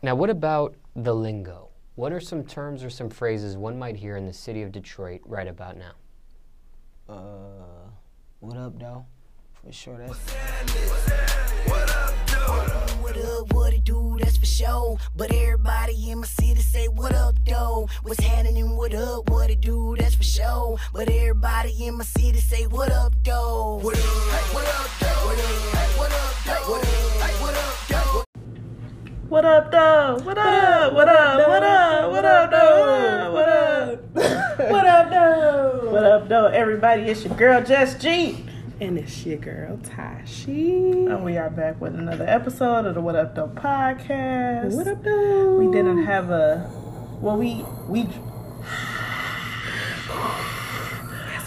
Now, what about the lingo? What are some terms or some phrases one might hear in the city of Detroit right about now? Uh, what up, though? For sure, that's. What up, though? what up, what it do, that's for sure. But everybody in my city say, What up, though? What's happening, what up, what it do, that's for sure. But everybody in my city say, What up, though? What up, what up, though? What up, what up, though? What up, what up, though? What up, though? What up? What up? What up? What up, though? What up? What up, though? What up, though? Everybody, it's your girl Just G. And it's your girl Tashi. And we are back with another episode of the What Up Though podcast. What up, though? We didn't have a well we we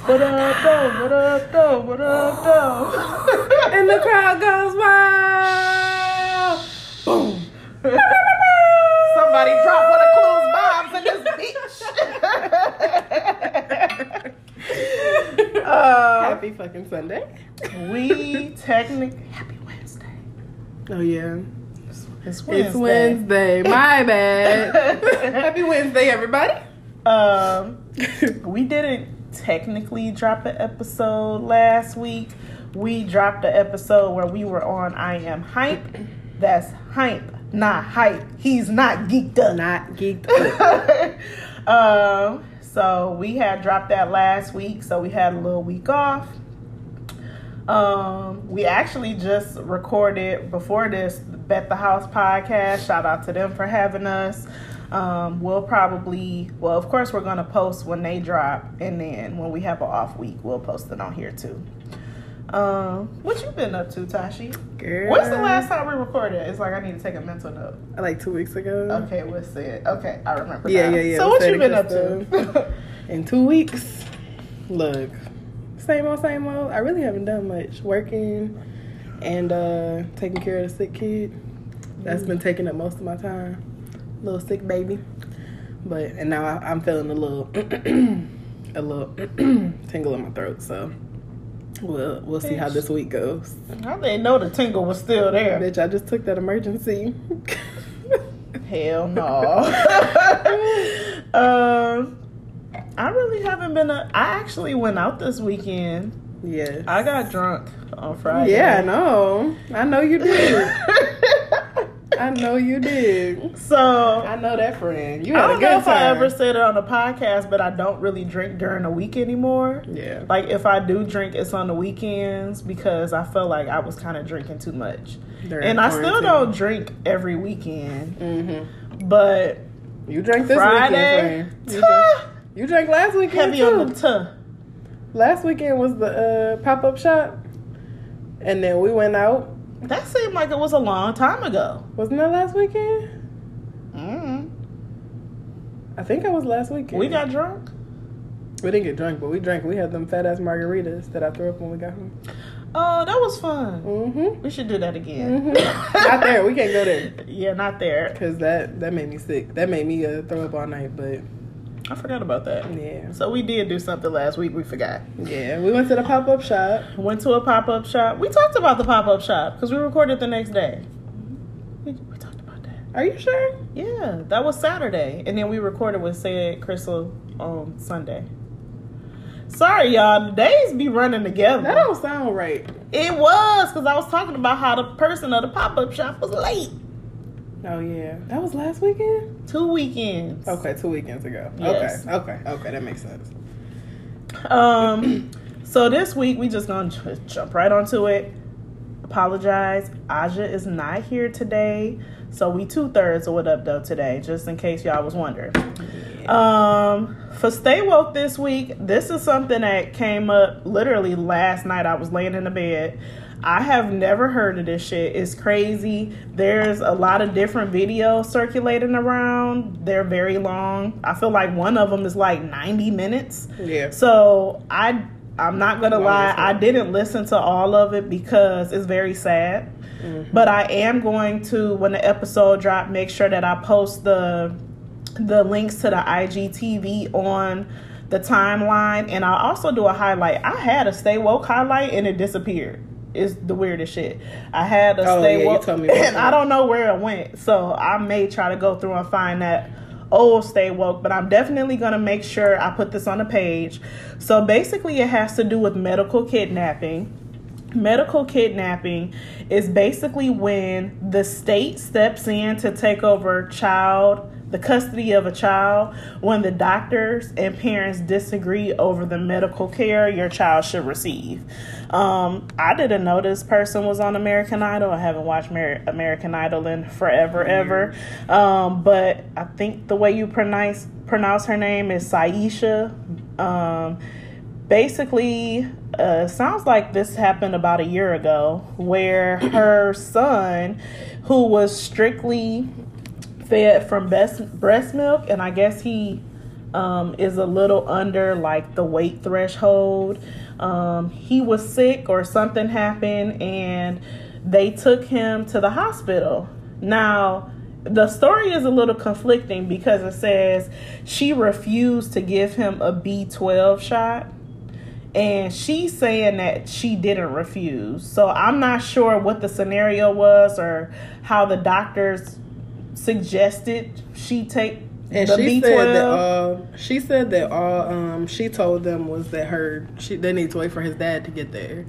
What up though? What up though? What up though? and the crowd goes wild. Boom. Somebody drop one of Clue's bombs in this bitch. uh, Happy fucking Sunday. we technically happy Wednesday. Oh, yeah. It's Wednesday. It's Wednesday. My bad. Happy Wednesday, everybody. Um, we didn't technically drop an episode last week. We dropped an episode where we were on I Am Hype. That's hype, not hype. He's not geeked up. Not geeked up. um, so we had dropped that last week, so we had a little week off. Um, we actually just recorded before this Bet the House podcast. Shout out to them for having us. Um, we'll probably, well, of course, we're gonna post when they drop, and then when we have an off week, we'll post it on here too. Um, what you been up to, Tashi? Girl. When's the last time we recorded? It's like I need to take a mental note. Like two weeks ago. Okay, we'll see it. Okay, I remember. Yeah, now. yeah, yeah. So what you been up to? In two weeks. Look. Same old, same old. I really haven't done much. Working and uh taking care of the sick kid. That's been taking up most of my time. Little sick baby. But and now I, I'm feeling a little a little tingle in my throat, so we'll we'll see how this week goes. I didn't know the tingle was still there. Bitch, I just took that emergency. Hell no. um, I really haven't been. A, I actually went out this weekend. yes. I got drunk on Friday. Yeah, I know. I know you did. I know you did. So I know that friend. You I had a don't good know if I ever said it on the podcast, but I don't really drink during the week anymore. Yeah. Like if I do drink, it's on the weekends because I felt like I was kind of drinking too much. During and I still don't drink every weekend, Mm-hmm. but You drank this Friday, weekend, friend. You drank, you drank last weekend heavy too. on the tuh. last weekend was the uh, pop up shop, and then we went out. That seemed like it was a long time ago. Wasn't that last weekend? mm I think it was last weekend. We got drunk. we didn't get drunk, but we drank. We had them fat ass margaritas that I threw up when we got home. Oh, that was fun. Mm-hmm. We should do that again. Not there. We can't go there. Yeah, not there. Cause that that made me sick. That made me uh, throw up all night. But I forgot about that. yeah, So we did do something last week. We forgot. yeah, we went to the pop up shop. Went to a pop up shop. We talked about the pop up shop because we recorded the next day. We, we talked about that. Are you sure? Yeah, that was Saturday, and then we recorded with said Crystal on Sunday. Sorry, y'all. The days be running together. That don't sound right. It was because I was talking about how the person of the pop up shop was late. Oh yeah, that was last weekend. Two weekends. Okay, two weekends ago. Yes. Okay, okay, okay, that makes sense. Um, so this week we just gonna j- jump right onto it. Apologize, Aja is not here today, so we two thirds of what up though today, just in case y'all was wondering. Um, for Stay Woke this week, this is something that came up literally last night. I was laying in the bed. I have never heard of this shit. It's crazy. There's a lot of different videos circulating around. They're very long. I feel like one of them is like 90 minutes. Yeah. So I I'm not gonna lie. I didn't listen to all of it because it's very sad. Mm-hmm. But I am going to when the episode drop make sure that I post the the links to the IGTV on the timeline and I'll also do a highlight. I had a stay woke highlight and it disappeared. Is the weirdest shit. I had to Oh, stay yeah, woke, me and that. I don't know where it went. So I may try to go through and find that old stay woke, but I'm definitely gonna make sure I put this on the page. So basically, it has to do with medical kidnapping. Medical kidnapping is basically when the state steps in to take over child the custody of a child when the doctors and parents disagree over the medical care your child should receive. Um, I didn't know this person was on American Idol. I haven't watched Mer- American Idol in forever, ever. Um, but I think the way you pronounce pronounce her name is Syesha. Um, basically uh, sounds like this happened about a year ago where her son who was strictly fed from best breast milk and i guess he um, is a little under like the weight threshold um, he was sick or something happened and they took him to the hospital now the story is a little conflicting because it says she refused to give him a b12 shot and she's saying that she didn't refuse. So I'm not sure what the scenario was or how the doctors suggested she take And the she B12. said that all she said that all um she told them was that her she they need to wait for his dad to get there.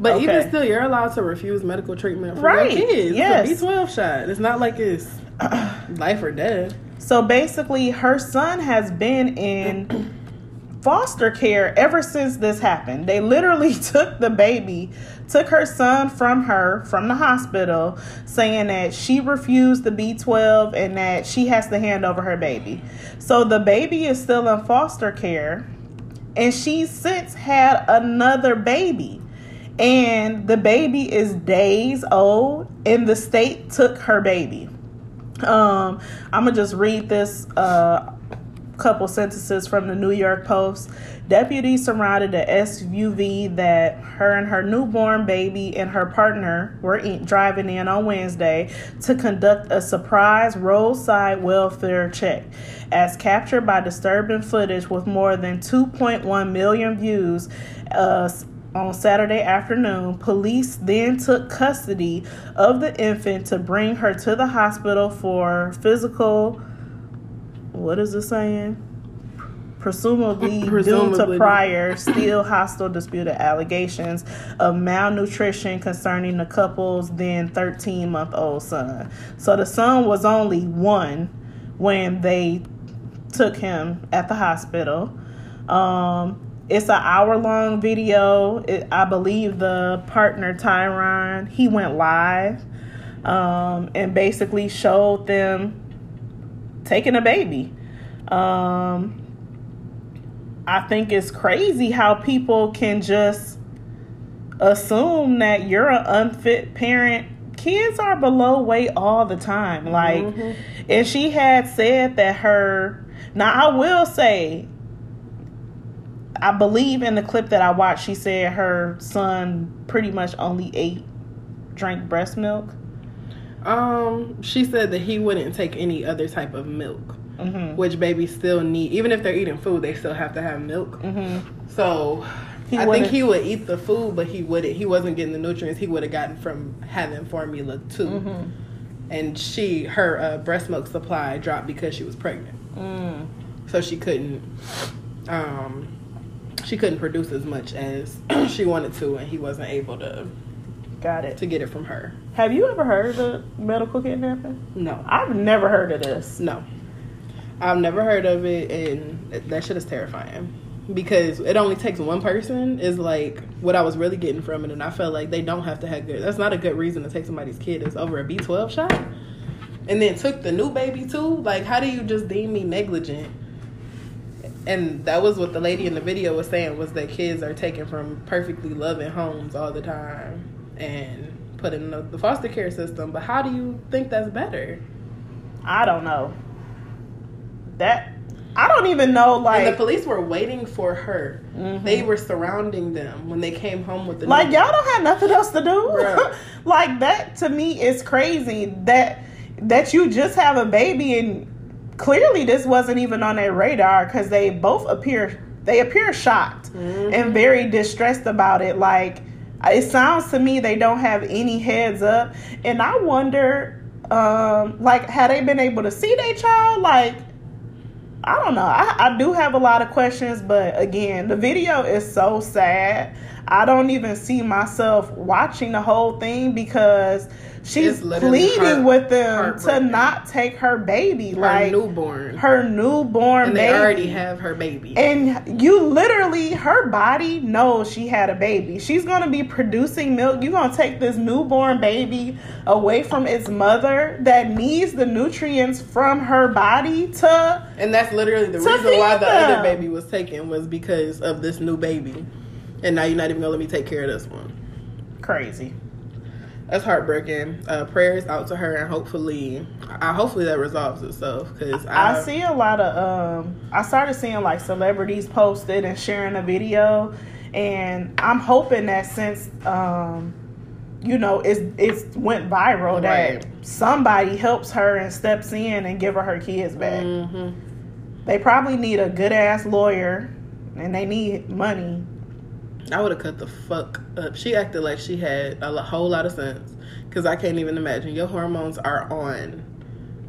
but okay. even still, you're allowed to refuse medical treatment for Right, your kids. yes. It's a B12 shot. It's not like it's life or death. So basically, her son has been in foster care ever since this happened. They literally took the baby, took her son from her from the hospital, saying that she refused the B12 and that she has to hand over her baby. So the baby is still in foster care, and she since had another baby. And the baby is days old, and the state took her baby. Um, I'm gonna just read this uh, couple sentences from the New York Post. Deputies surrounded the SUV that her and her newborn baby and her partner were in, driving in on Wednesday to conduct a surprise roadside welfare check. As captured by disturbing footage with more than 2.1 million views, uh, on Saturday afternoon, police then took custody of the infant to bring her to the hospital for physical. What is it saying? Presumably, due to prior, still hostile disputed allegations of malnutrition concerning the couple's then 13 month old son. So the son was only one when they took him at the hospital. Um, it's an hour long video. It, I believe the partner Tyron he went live um, and basically showed them taking a baby. Um, I think it's crazy how people can just assume that you're an unfit parent. Kids are below weight all the time. Like, and she had said that her. Now, I will say, I believe in the clip that I watched, she said her son pretty much only ate, drank breast milk. Um, she said that he wouldn't take any other type of milk, Mm-hmm. which babies still need. Even if they're eating food, they still have to have milk. Mm-hmm. So He I think he would eat the food, but he wouldn't. He wasn't getting the nutrients he would have gotten from having formula too. Mm-hmm. And she, her uh, breast milk supply dropped because she was pregnant, Mm. so she couldn't. Um, she couldn't produce as much as she wanted to, and he wasn't able to Got it. to get it from her. Have you ever heard of medical kidnapping? No, I've never heard of this. no, I've never heard of it, and that shit is terrifying. Because it only takes one person is like what I was really getting from it, and I felt like they don't have to have good. That's not a good reason to take somebody's kid. It's over a B twelve shot, and then took the new baby too. Like, how do you just deem me negligent? And that was what the lady in the video was saying was that kids are taken from perfectly loving homes all the time and put in the, the foster care system. But how do you think that's better? I don't know. That I don't even know. and Like, the police were waiting for her. Mhm. They were surrounding them when they came home with the like y'all don't have nothing else to do. Like that to me is crazy. That that you just have a baby and clearly this wasn't even on their radar because they both appear they appear shocked Mm-hmm. and very distressed about it. Like it sounds to me they don't have any heads up, and I wonder, um, like, had they been able to see their child? Like, I don't know. I, I do have a lot of questions, but again, the video is so sad. I don't even see myself watching the whole thing because she's pleading heart- with them to not take her baby, Her like newborn. her newborn baby. and they baby. already have her baby. And you literally, her body knows she had a baby. She's gonna be producing milk. You're gonna take this newborn baby away from its mother that needs the nutrients from her body to. And that's literally the reason why the them. other baby was taken was because of this new baby. And now you're not even gonna let me take care of this one. Crazy. That's heartbreaking. Uh, prayers out to her, and hopefully, I hopefully that resolves itself. Because I see a lot of um I started seeing like celebrities posted and sharing a video and I'm hoping that since um you know it's it's went viral Right. that somebody helps her and steps in and give her her kids back. hmm They probably need a good ass lawyer and they need money. I would have cut the fuck up. She acted like she had a whole lot of sense. Because I can't even imagine. Your hormones are on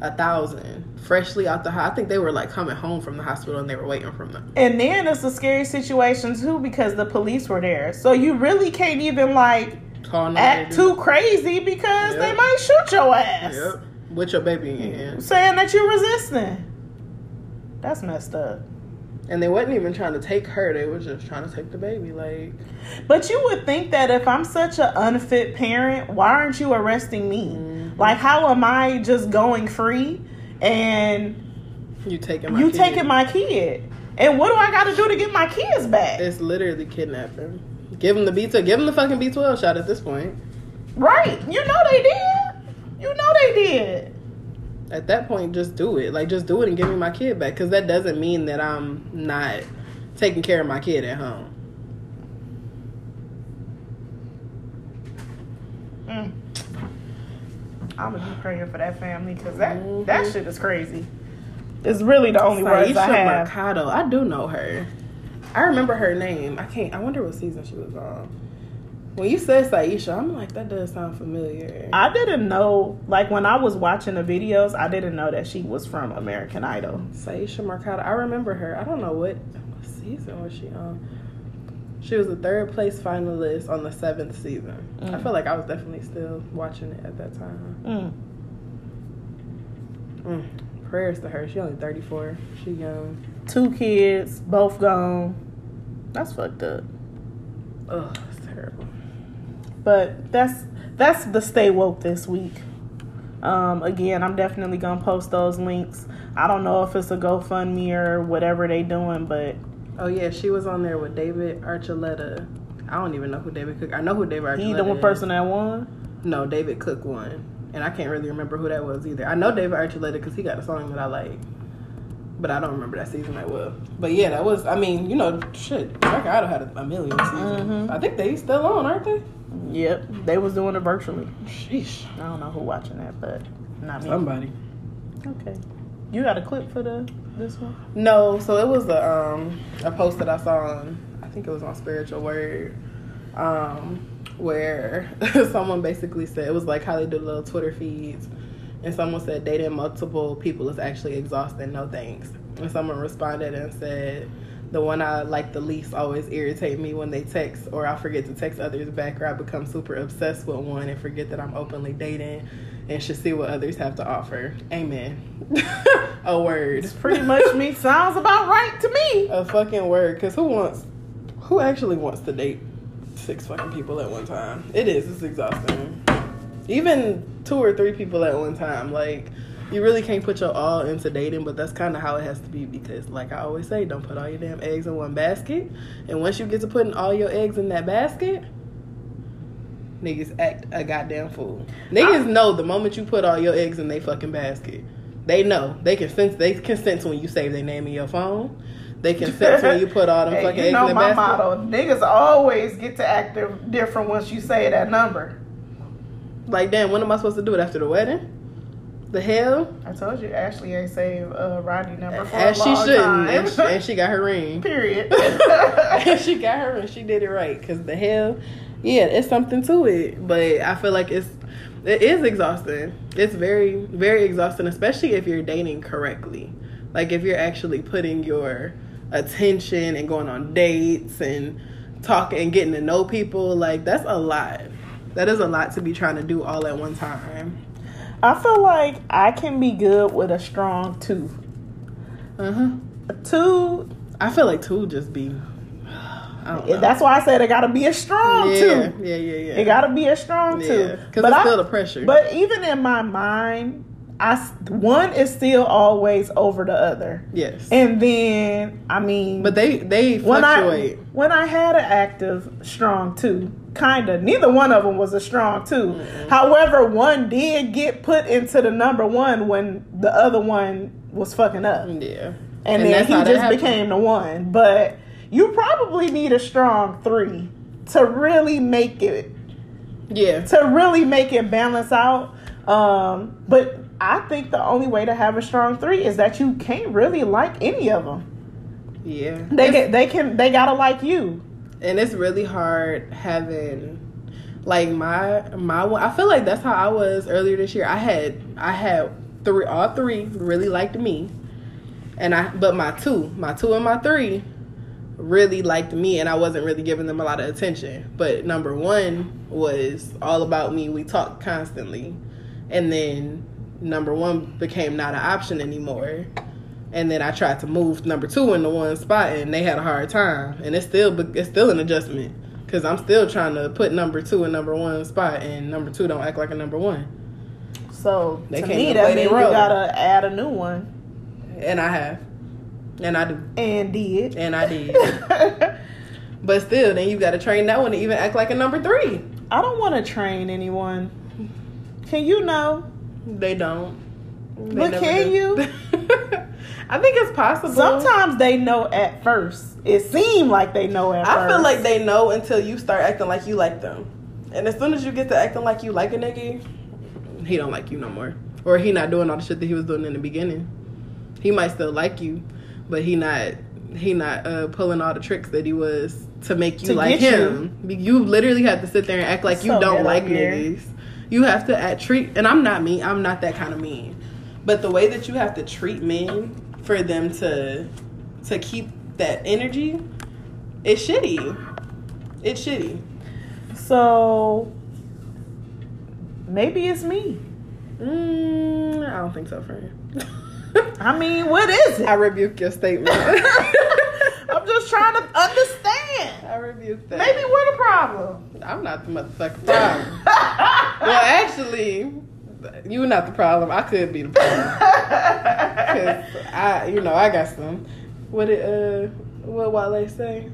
a thousand. Freshly out the hospital. I think they were like coming home from the hospital and they were waiting for them. And then it's a scary situation too because the police were there. So you really can't even like act too crazy because they might shoot your ass. Yep. With your baby in your hand. saying that you're resisting. That's messed up. And they wasn't even trying to take her. They were just trying to take the baby. Like, But you would think that if I'm such an unfit parent, why aren't you arresting me? Mm-hmm. Like, how am I just going free and you taking my you kid. taking my kid? And what do I got to do to get my kids back? It's literally kidnapping. Give them the B12. Give them the fucking B12 shot at this point. Right? You know they did. You know they did. At that point, just do it. Like, just do it and give me my kid back. Because that doesn't mean that I'm not taking care of my kid at home. Mm. I'm gonna be praying for that family because that Mhm. that shit is crazy. It's really the only words I have. Mercado. I do know her. I remember her name. I can't. I wonder what season she was on. When you said Syesha, I'm like, that does sound familiar. I didn't know, like when I was watching the videos, I didn't know that she was from American Idol. Syesha Mercado. I remember her. I don't know what, what season was she on. She was a third place finalist on the seventh season. I Mm. feel like I was definitely still watching it at that time. Mm. Mm. Prayers to her. She only 34. She young. Two kids, both gone. That's fucked up. Ugh, it's terrible. But that's that's the stay woke this week. Um, again, I'm definitely gonna post those links. I don't know if it's a GoFundMe or whatever they doing, but Oh yeah, she was on there with David Archuleta. I don't even know who David Cook. I know who David Archuleta he the one is. person that won. No, David Cook won, and I can't really remember who that was either. I know David Archuleta because he got a song that I like, but I don't remember that season that well. But yeah, that was. I mean, you know, shit. American Idol had a, a million seasons. Mhm. I think they still on, aren't they? Yep, they was doing it virtually. Sheesh. I don't know who watching that, but not me. Somebody. Okay, you got a clip for the this one? No, so it was a um a post that I saw on I think it was on Spiritual Word, um, where someone basically said it was like how they do little Twitter feeds, and someone said dating multiple people is actually exhausting. No thanks. And someone responded and said. The one I like the least always irritate me when they text, or I forget to text others back, or I become super obsessed with one and forget that I'm openly dating and should see what others have to offer. Amen. a word. It's pretty much me. Sounds about right to me. a fucking word because who wants who actually wants to date six fucking people at one time it is it's exhausting even two or three people at one time like you really can't put your all into dating but that's kind of how it has to be because like i always say don't put all your damn eggs in one basket and once you get to putting all your eggs in that basket niggas act a goddamn fool niggas know the moment you put all your eggs in they fucking basket they know they can sense they can sense when you save their name in your phone they can sense when you put all them fucking you eggs know in the basket. my motto: niggas always get to act different once you say that number. Like, damn, when am I supposed to do it after the wedding? The hell? I told you Ashley ain't saved uh, Rodney number for As a she long shouldn't, time. and she, and she got her ring. Period. and she got her ring. She did it right. Cause the hell, yeah, it's something to it. But I feel like it's it is exhausting. It's very very exhausting, especially if you're dating correctly. Like if you're actually putting your attention and going on dates and talking and getting to know people. Like that's a lot. That is a lot to be trying to do all at one time. I feel like I can be good with a strong two. Uh huh. A two. I feel like two just be. I don't know. That's why I said it got to be a strong yeah, two. yeah, yeah, yeah. It got to be a strong yeah, two. because it's I- still the pressure. But even in my mind, I one is still always over the other. yes, And then I mean, but they they when I fluctuate. when I had an active strong two, kind of neither one of them was a strong 2 However, one did get put into the number one when the other one was fucking up, and, yeah, And then he just became the one. But you probably need a strong three to really make it yeah. to really make it balance out. Um, but I think the only way to have a strong three is that you can't really like any of them. Yeah, They get, they can they gotta like you. And it's really hard having like my my one. I feel like that's how I was earlier this year. I had I had three, all three really liked me, and I but my two, my two and my three really liked me and I wasn't really giving them a lot of attention. But number one was all about me. We talked constantly. And then number one became not an option anymore. And then I tried to move number two in the one spot and they had a hard time. And it's still it's still an adjustment. Cause I'm still trying to put number two in number one spot and number two don't act like a number one. So They to can't me, that means you gotta add a new one And I have. And I do. and did. And I did. but still, then you gotta train that one to even act like a number three. I don't want to train anyone. Can you know? They don't. But can you? I think it's possible. Sometimes they know at first. It seemed like they know at I first. feel like they know until you start acting like you like them. And as soon as you get to acting like you like a nigga, he don't like you no more. Or he not doing all the shit that he was doing in the beginning. He might still like you, but he not he not uh, pulling all the tricks that he was to make you To like him. You. literally have to sit there and act like you don't like niggas. You have to act, treat, and I'm not mean. I'm not that kind of mean. But the way that you have to treat men for them to to keep that energy, it's shitty. It's shitty. So maybe it's me. Mm, I don't think so, friend. I mean, what is it? I rebuke your statement. I'm just trying to understand. I rebuke that. Maybe we're the problem. I'm not the motherfucking problem. well, actually, you're not the problem. I could be the problem. Cause I, you know, I got some. What it, uh, what Wale say?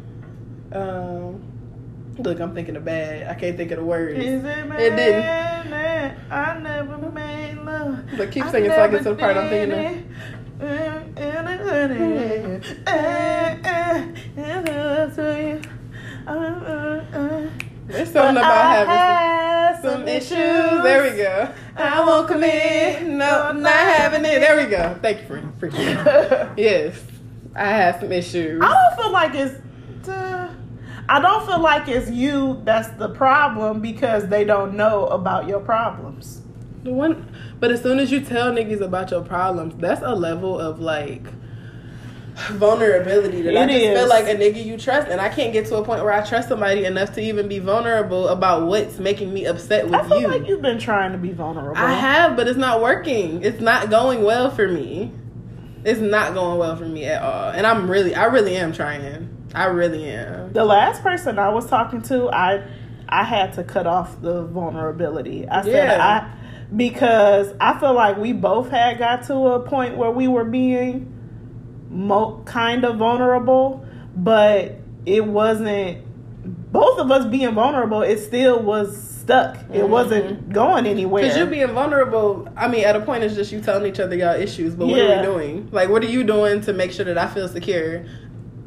Um, look, I'm thinking of bad. I can't think of the words. Is it man? It didn't. I never made love. But keep singing so I get to the part I'm thinking of. it. Love to you. There's something about having some, issues. There we go. I won't commit. No, not having it. There we go. Thank you for appreciate it. Yes, I have some issues. I don't feel like it's. Duh. I don't feel like it's you that's the problem because they don't know about your problems. The one, but as soon as you tell niggas about your problems, that's a level of like vulnerability that I just is. feel like a nigga you trust, and I can't get to a point where I trust somebody enough to even be vulnerable about what's making me upset I with feel you. like you've been trying to be vulnerable. I have, but it's not working. It's not going well for me. It's not going well for me at all, and I'm really, I really am trying. I really am. The last person I was talking to, I I had to cut off the vulnerability. I said Yeah. I because I feel like we both had got to a point where we were being mo- kind of vulnerable, but it wasn't both of us being vulnerable. It still was stuck. It mm-hmm. wasn't going anywhere. Because you being vulnerable, I mean, at a point, it's just you telling each other y'all issues. But what Yeah. are we doing? Like, what are you doing to make sure that I feel secure?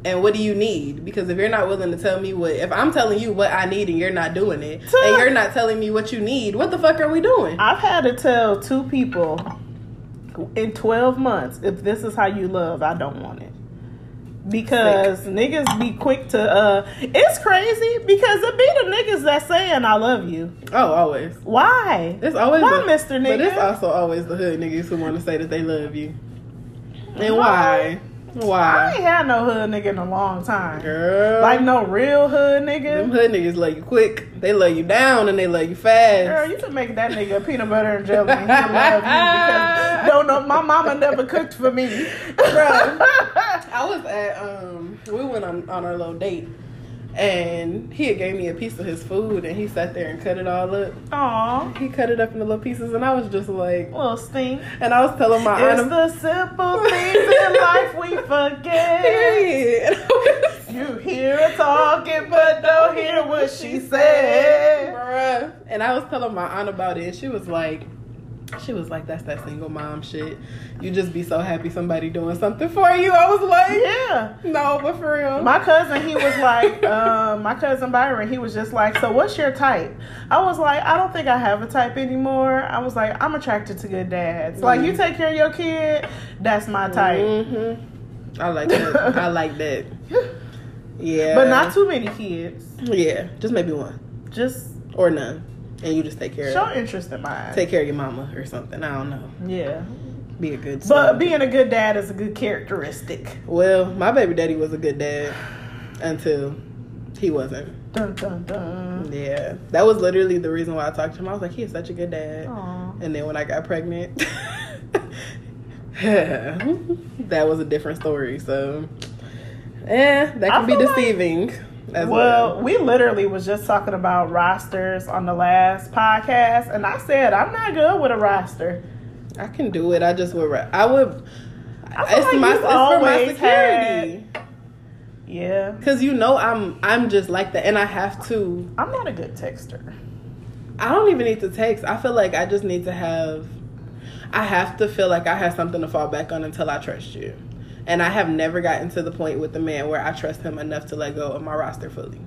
And what do you need? Because if you're not willing to tell me what, if I'm telling you what I need and you're not doing it, and you're not telling me what you need, what the fuck are we doing? I've had to tell two people in 12 months if this is how you love, I don't want it. because niggas be quick to uh it's crazy because it be the niggas that saying I love you. Oh, always. Why? It's always Why, the, Mr. But it's also always the hood niggas who want to say that they love you. And Why? why? I ain't had no hood nigga in a long time. Girl. Like no real hood nigga. them hood niggas love you quick. They love you down and they love you fast. Girl, you can make that nigga peanut butter and jelly and he'll love you because don't know my mama never cooked for me. Bro. I was at um we went on, on our little date and he had gave me a piece of his food and he sat there and cut it all up. Aw, He cut it up into little pieces and I was just like little stink. and I was telling my aunt It's aunt the simple things in life we forget. You hear her talking, but don't hear what she said. Bruh. And I was telling my aunt about it. and She was like, she was like, that's that single mom shit. You just be so happy somebody doing something for you. I was like, Yeah. no, but for real. My cousin, he was like, um, my cousin Byron, he was just like, so what's your type? I was like, I don't think I have a type anymore. I was like, I'm attracted to good dads. Like, you take care of your kid, that's my type. hmm I like that. I like that. Yeah. But not too many kids. Yeah, just maybe one Just or none, and you just take care show of interest in mine. take care of your mama or something. I don't know. yeah. Be a good. But being a good dad is a good characteristic. well, my baby daddy was a good dad until he wasn't. Dun dun dun. Yeah, that was literally the reason why I talked to him. I was like, he is such a good dad. Aw. And then when I got pregnant, that was a different story. So, eh, that can be feel like- deceiving. As Well, well. we literally was just talking about rosters on the last podcast, and I said I'm not good with a roster. I can do it. I just would. I would. I it's like my. It's for my security. Yeah, Cause you know I'm. I'm just like that, and I have to. I'm not a good texter. I don't even need to text. I feel like I just need to have. I have to feel like I have something to fall back on until I trust you. And I have never gotten to the point with the man where I trust him enough to let go of my roster fully.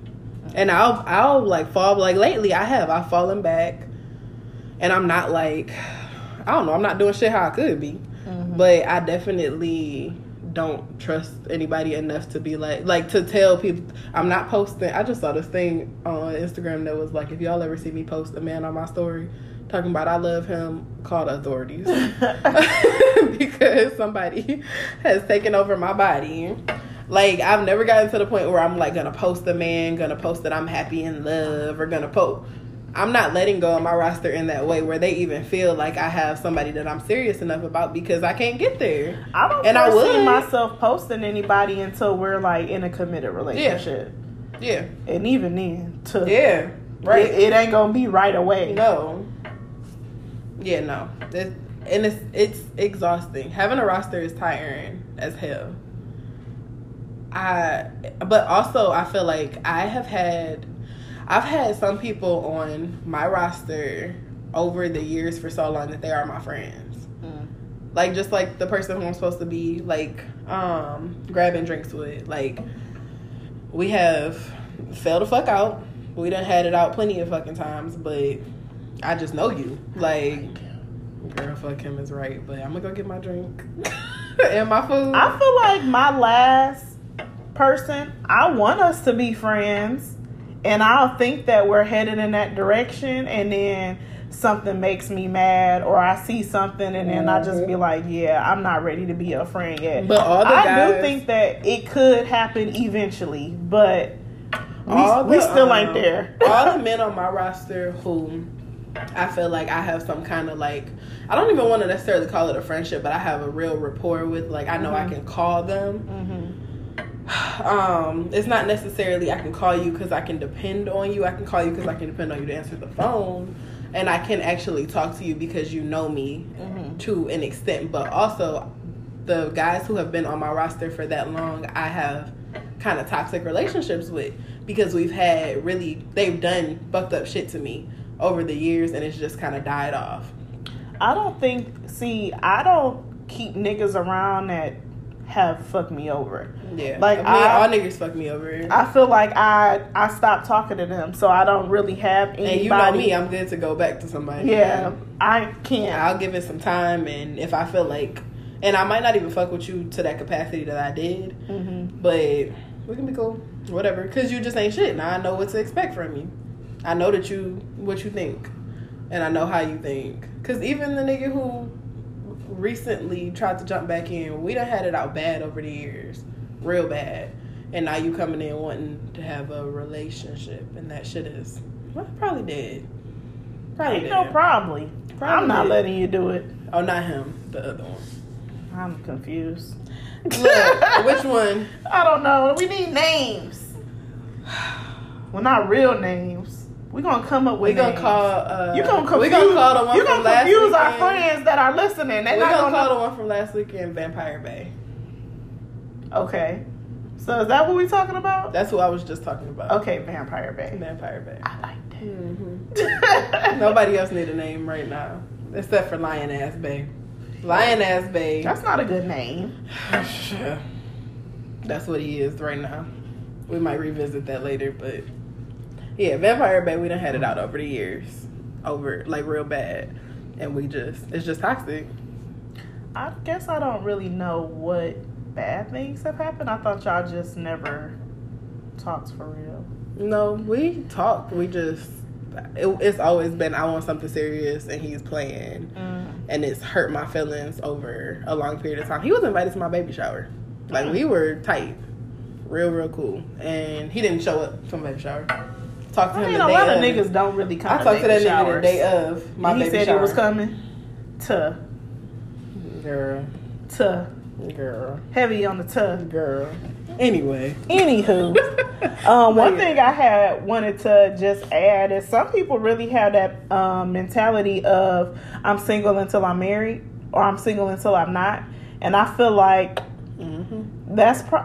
And I'll I'll like fall like lately I have. I've fallen back. And I'm not like I don't know, I'm not doing shit how I could be. Mm-hmm. But I definitely don't trust anybody enough to be like like to tell people I'm not posting. I just saw this thing on Instagram that was like if y'all ever see me post a man on my story talking about I love him, called authorities. because somebody has taken over my body. Like I've never gotten to the point where I'm like gonna post a man, gonna post that I'm happy in love, or gonna post. I'm not letting go of my roster in that way where they even feel like I have somebody that I'm serious enough about because I can't get there. I don't And I would. myself posting anybody until we're like in a committed relationship, Yeah, and even then, to yeah, right. it, it ain't gonna be right away. No. Yeah, no. It, and it's it's exhausting. Having a roster is tiring as hell. I but also I feel like I have had I've had some people on my roster over the years for so long that they are my friends. Mm. Like just like the person who I'm supposed to be like um grabbing drinks with. Like we have fell the fuck out. We done had it out plenty of fucking times, but I just know you. Like girl fuck him is right, but I'm gonna go get my drink and my food. I feel like my last person, I want us to be friends, and I'll think that we're headed in that direction, and then something makes me mad, or I see something, and then I just be like, "Yeah, I'm not ready to be a friend yet." But all the I guys- do think that it could happen eventually, but we, all we still um, ain't there. all the men on my roster who I feel like I have some kind of like I don't even want to necessarily call it a friendship, but I have a real rapport with. Like I know I can call them. hmm Um, it's not necessarily I can call you because I can depend on you. I can call you because I can depend on you to answer the phone, and I can actually talk to you because you know me Mhm. to an extent. But also, the guys who have been on my roster for that long, I have kind of toxic relationships with because we've had really they've done fucked up shit to me over the years, and it's just kind of died off. I don't think. See, I don't keep niggas around that have fucked me over. Yeah, Like, I mean, I- all niggas fuck me over. I feel like I I stopped talking to them, so I don't really have anybody. and you know me, I'm good to go back to somebody. yeah, I can't. I'll give it some time, and if I feel like, and I might not even fuck with you to that capacity that I did, Mm-hmm. but we can be cool, whatever. Cause you just ain't shit. Now I know what to expect from you. I know that you what you think, and I know how you think. Cause even the nigga who recently tried to jump back in, we done had it out bad over the years, real bad. And now you coming in wanting to have a relationship, and that shit is well, probably dead. Probably dead. no probably. Probably I'm not did. letting you do it. Oh, not him. The other one. I'm confused. Look, which one? I don't know. We need names. Well, not real names. We're gonna come up with. We gonna call. Uh, You gonna confuse? We gonna call the one you from gonna confuse our friends that are listening. They're We not gonna gonna. call the one from last weekend Vampire Bay. Okay. So is that what we're talking about? That's who I was just talking about. Okay, Vampire Bay. Vampire Bay. I like that. Mm-hmm. Nobody else need a name right now except for Lion Ass Bay. Lion Ass Bay. That's not a good name. That's what he is right now. We might revisit that later, but yeah, Vampire Bay. We done had it out over the years, over like real bad, and we just it's just toxic. I guess I don't really know what bad things have happened. I thought y'all just never talked for real. No, we talk. We just it, it's always been I want something serious, and he's playing, mm. and it's hurt my feelings over a long period of time. He was invited to my baby shower, like we were tight, real real cool, and he didn't show up to my baby shower. Talked to I him mean, the a day lot of of. niggas don't really come. I talked to that nigga the day of my And he baby said shower. he was coming to Girl, to girl, heavy on the tub. girl. Anyway, Anywho, um, one thing I had wanted to just add is some people really have that um, mentality of I'm single until I'm married or I'm single until I'm not, and I feel like mm-hmm. that's pro.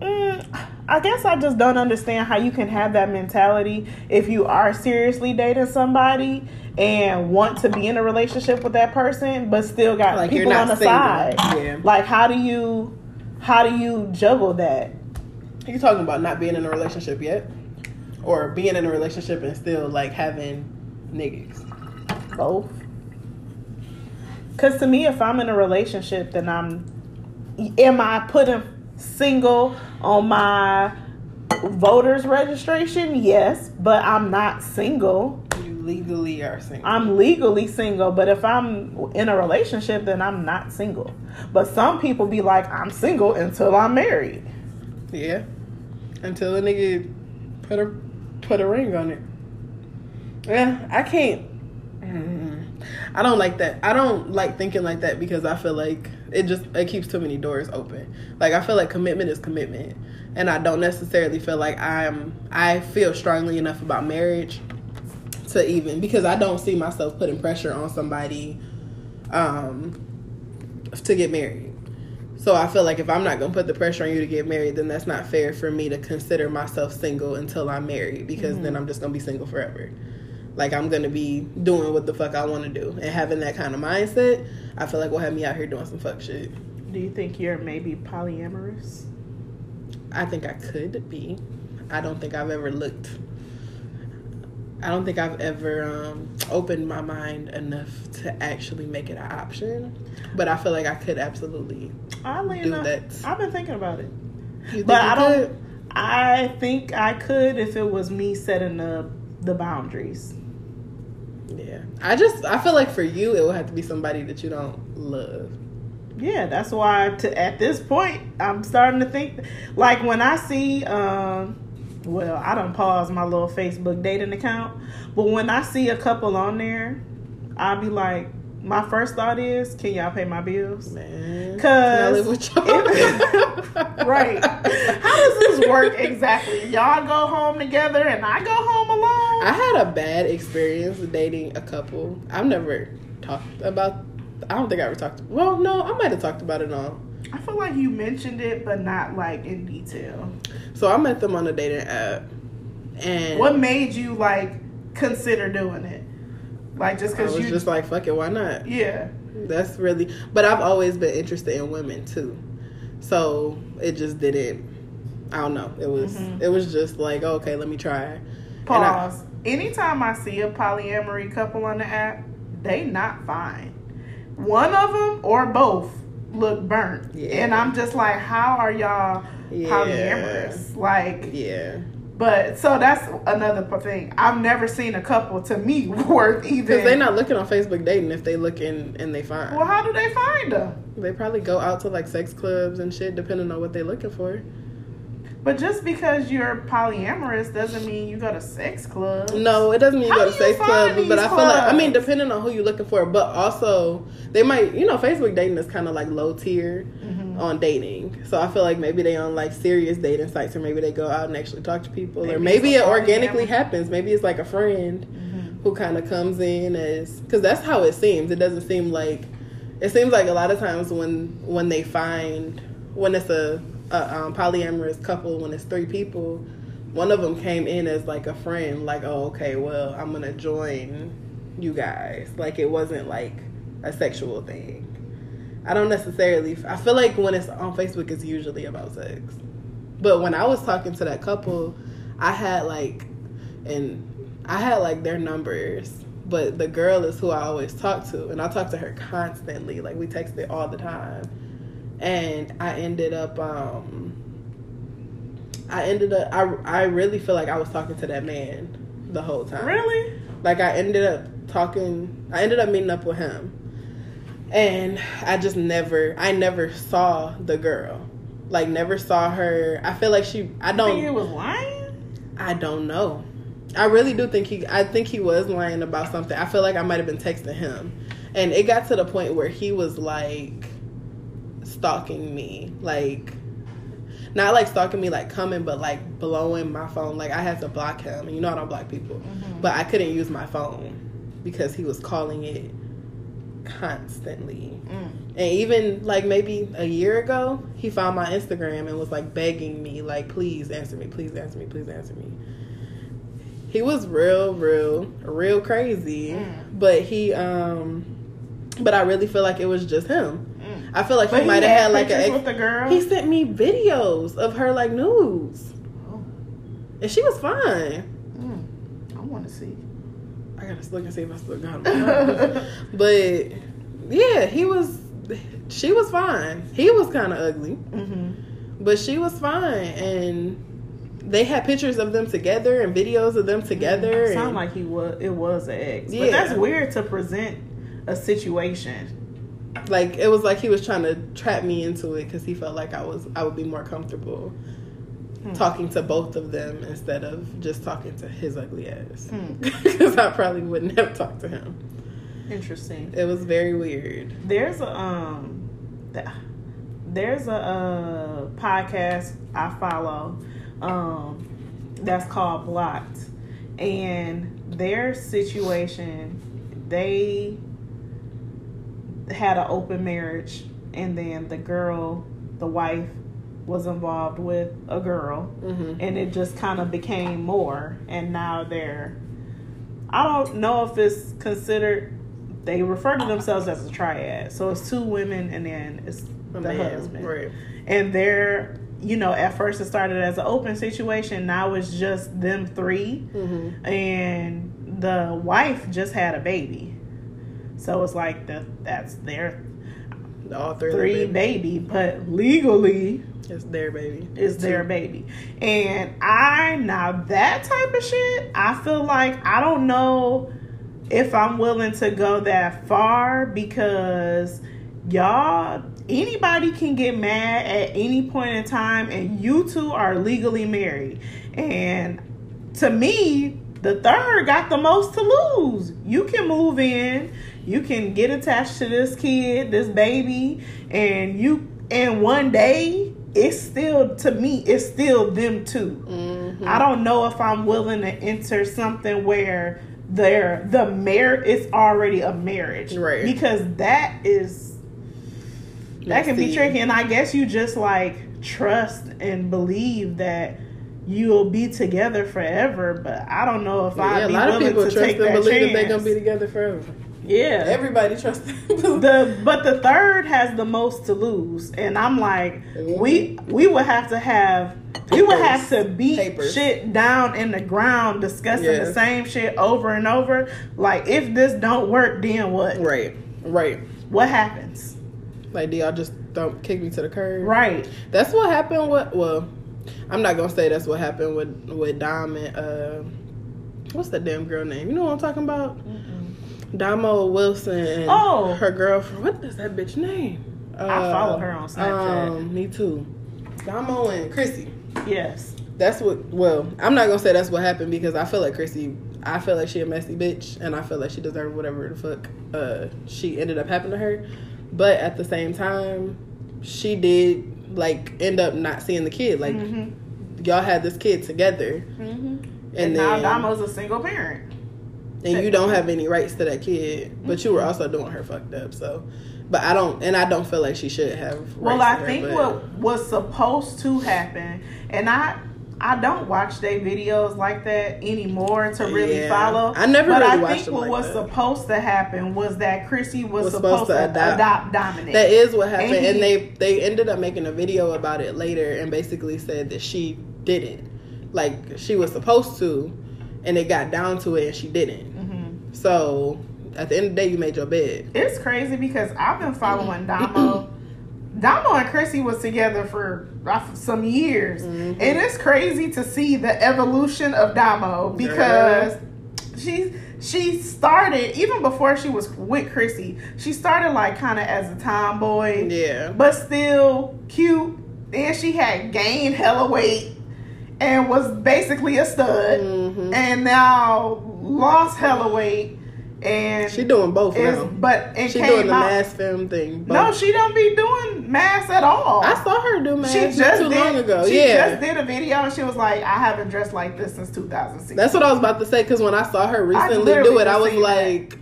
Mm, I guess I just don't understand how you can have that mentality if you are seriously dating somebody and want to be in a relationship with that person, but still got Like, people on the single. side. Yeah. Like, how do you, how do you juggle that? Are you talking about not being in a relationship yet, or being in a relationship and still like having niggas? Both. Because to me, if I'm in a relationship, then I'm. Am I putting single on my voter's registration? Yes, but I'm not single. You legally are single. I'm legally single, but if I'm in a relationship, then I'm not single. But some people be like, I'm single until I'm married. Yeah. Until a nigga put a put a ring on it. Yeah, I can't. I don't like that. I don't like thinking like that because I feel like it just it keeps too many doors open. Like I feel like commitment is commitment, and I don't necessarily feel like I'm. I feel strongly enough about marriage to even because I don't see myself putting pressure on somebody um to get married. So I feel like if I'm not gonna put the pressure on you to get married, then that's not fair for me to consider myself single until I'm married because then I'm just gonna be single forever. Like I'm gonna be doing what the fuck I want to do and having that kind of mindset. I feel like will have me out here doing some fuck shit. Do you think you're maybe polyamorous? I think I could be. I don't think I've ever looked. I don't think I've ever um, opened my mind enough to actually make it an option. But I feel like I could absolutely Oddly do enough, that. I've been thinking about it. You think But I don't. I think I could if it was me setting up the boundaries. Yeah. I just I feel like for you it would have to be somebody that you don't love. Yeah, that's why to, at this point I'm starting to think like when I see um well, I don't pause my little Facebook dating account, but when I see a couple on there, I'll be like my first thought is, can y'all pay my bills? Man. Cause Can I live with y'all? right. How does this work exactly? Y'all go home together and I go home alone? I had a bad experience dating a couple. I've never talked about I don't think I ever talked well, no, I might have talked about it on. I feel like you mentioned it, but not like in detail. So I met them on a dating app and What made you like consider doing it? Like just because was you just like, fuck it, why not? yeah. That's really, but I've always been interested in women too. So it just didn't. I don't know. It was. Mhm. It was just like okay, let me try. Pause. Anytime I see a polyamory couple on the app, they not fine. One of them or both look burnt. Yeah. And I'm just like, how are y'all Yeah. polyamorous? Like, Yeah. but so that's another thing. I've never seen a couple to me worth even. Because they're not looking on Facebook dating if they looking and they find. Well, how do they find them? They probably go out to like sex clubs and shit, depending on what they're looking for. But just because you're polyamorous doesn't mean you go to sex clubs. No, it doesn't mean you How go to sex clubs, but I feel like I mean, depending on who you're looking for, but also they might, you know, Facebook dating is kind of like low tier Mm-hmm. on dating. So I feel like maybe they on like serious dating sites, or maybe they go out and actually talk to people, or Maybe maybe it organically happens. Maybe it's like a friend Mm-hmm. who kind of comes in as because that's how it seems. It doesn't seem like it seems like a lot of times when when they find when it's a, a um, polyamorous couple when it's three people one of them came in as like a friend like oh okay well i'm gonna join you guys. Like it wasn't like a sexual thing. I don't necessarily i feel like when it's on facebook it's usually about sex. But when i was talking to that couple i had like and i had like their numbers but the girl is who i always talk to and i talk to her constantly. Like we texted all the time and i ended up um I ended up I I really feel like I was talking to that man the whole time. Really? Like I ended up talking I ended up meeting up with him. And I just never I never saw the girl. Like never saw her. I feel like she I I think he was lying. I don't know. I really do think he I think he was lying about something. I feel like I might have been texting him. And it got to the point where he was like stalking me. Like not like stalking me like coming but like blowing my phone. Like i had to block him. And you know i don't block people. Mm-hmm. But i couldn't use my phone because he was calling it constantly. Mm. And even like maybe a year ago he found my instagram and was like begging me like please answer me please answer me please answer me. He was real real real crazy. Mm. But he um but i really feel like it was just him i feel like But he might have had like a with the girl. he sent me videos of her like nudes. Oh. And she was fine. I want to see. I gotta look and see if I still got him. but yeah, he was she was fine. He was kinda ugly. Mm-hmm. But she was fine and they had pictures of them together and videos of them together. Sound and- like he was. It was an ex. Yeah. But that's weird to present a situation. Like it was like he was trying to trap me into it because he felt like I was I would be more comfortable Hmm. talking to both of them instead of just talking to his ugly ass Hmm. because I probably wouldn't have talked to him. Interesting. It was very weird. There's a um, there's a uh, podcast I follow, um, that's called Blocked, and their situation, they had an open marriage, and then the girl, the wife, was involved with a girl, hmm and it just kind of became more, and now they're. I don't know if it's considered. They refer to themselves as a triad, so it's two women and then it's the husband, right? and they're you know at first it started as an open situation. Now it's just them three, hmm and the wife just had a baby, so it's like the that's their All three, three baby. baby, but legally It's their baby. is their baby. And I now that type of shit, I feel like I don't know if I'm willing to go that far because y'all anybody can get mad at any point in time and you two are legally married. And to me, the third got the most to lose. You can move in, you can get attached to this kid, this baby, and you and one day it's still to me it's still them 2 Mhm. I don't know if I'm willing to enter something where there the marriage is already a marriage, Right. Because that is that can be Messy. tricky, and I guess you just like trust and believe that you'll be together forever. But I don't know if Yeah, I'd a be lot of willing people to trust take and that believe chance. that they're gonna be together forever. Yeah, Everybody trusts the but the third has the most to lose, and I'm like, we we would have to have we would have to beat Papers. shit down in the ground, discussing Yeah. the same shit over and over. Like, if this don't work, then what? right, right. What happens? Like, do y'all just throw, kick me to the curb. Right. That's what happened with. Well, I'm not gonna say that's what happened with with Diamond uh, what's that damn girl name? You know what I'm talking about? Damo Wilson and Oh. her girlfriend. What is that bitch name? Uh, I follow her on Snapchat. Um, me too. Damo and Chrissy. Yes. That's what. Well, I'm not gonna say that's what happened because I feel like Chrissy. I feel like she a messy bitch, and I feel like she deserved whatever the fuck uh, she ended up happening to her. But at the same time, she did like end up not seeing the kid. Like y'all had this kid together, And, and, now Damo's a single parent. And you don't have any rights to that kid, but you were mm-hmm. also doing her fucked up. So, but I don't, and I don't feel like she should have. Well, I her, think what was supposed to happen, and I I don't watch their videos like that anymore to really Yeah. follow. I never but really I watched think them what like was that. supposed to happen was that Chrissy was, Was supposed, supposed to adopt. adopt, Dominic. That is what happened, And and, they they ended up making a video about it later, and basically said that she didn't, like she was supposed to, and it got down to it, and she didn't. Mhm. So at the end of the day, you made your bed. It's crazy because I've been following Damo. Damo and Chrissy was together for uh, some years, Mm-hmm. and it's crazy to see the evolution of Damo because she she started even before she was with Chrissy. She started like kind of as a tomboy, Yeah, but still cute. Then she had gained hella weight and was basically a stud, Mhm. and now lost hella weight and she doing both is now. but it She doing the out. mass film thing. No, she don't be doing mass at all. I saw her do mass she just too did, long ago. She yeah, just did a video and she was like, "I haven't dressed like this since 2006." That's what I was about to say because when I saw her recently do it, I was seen that. like,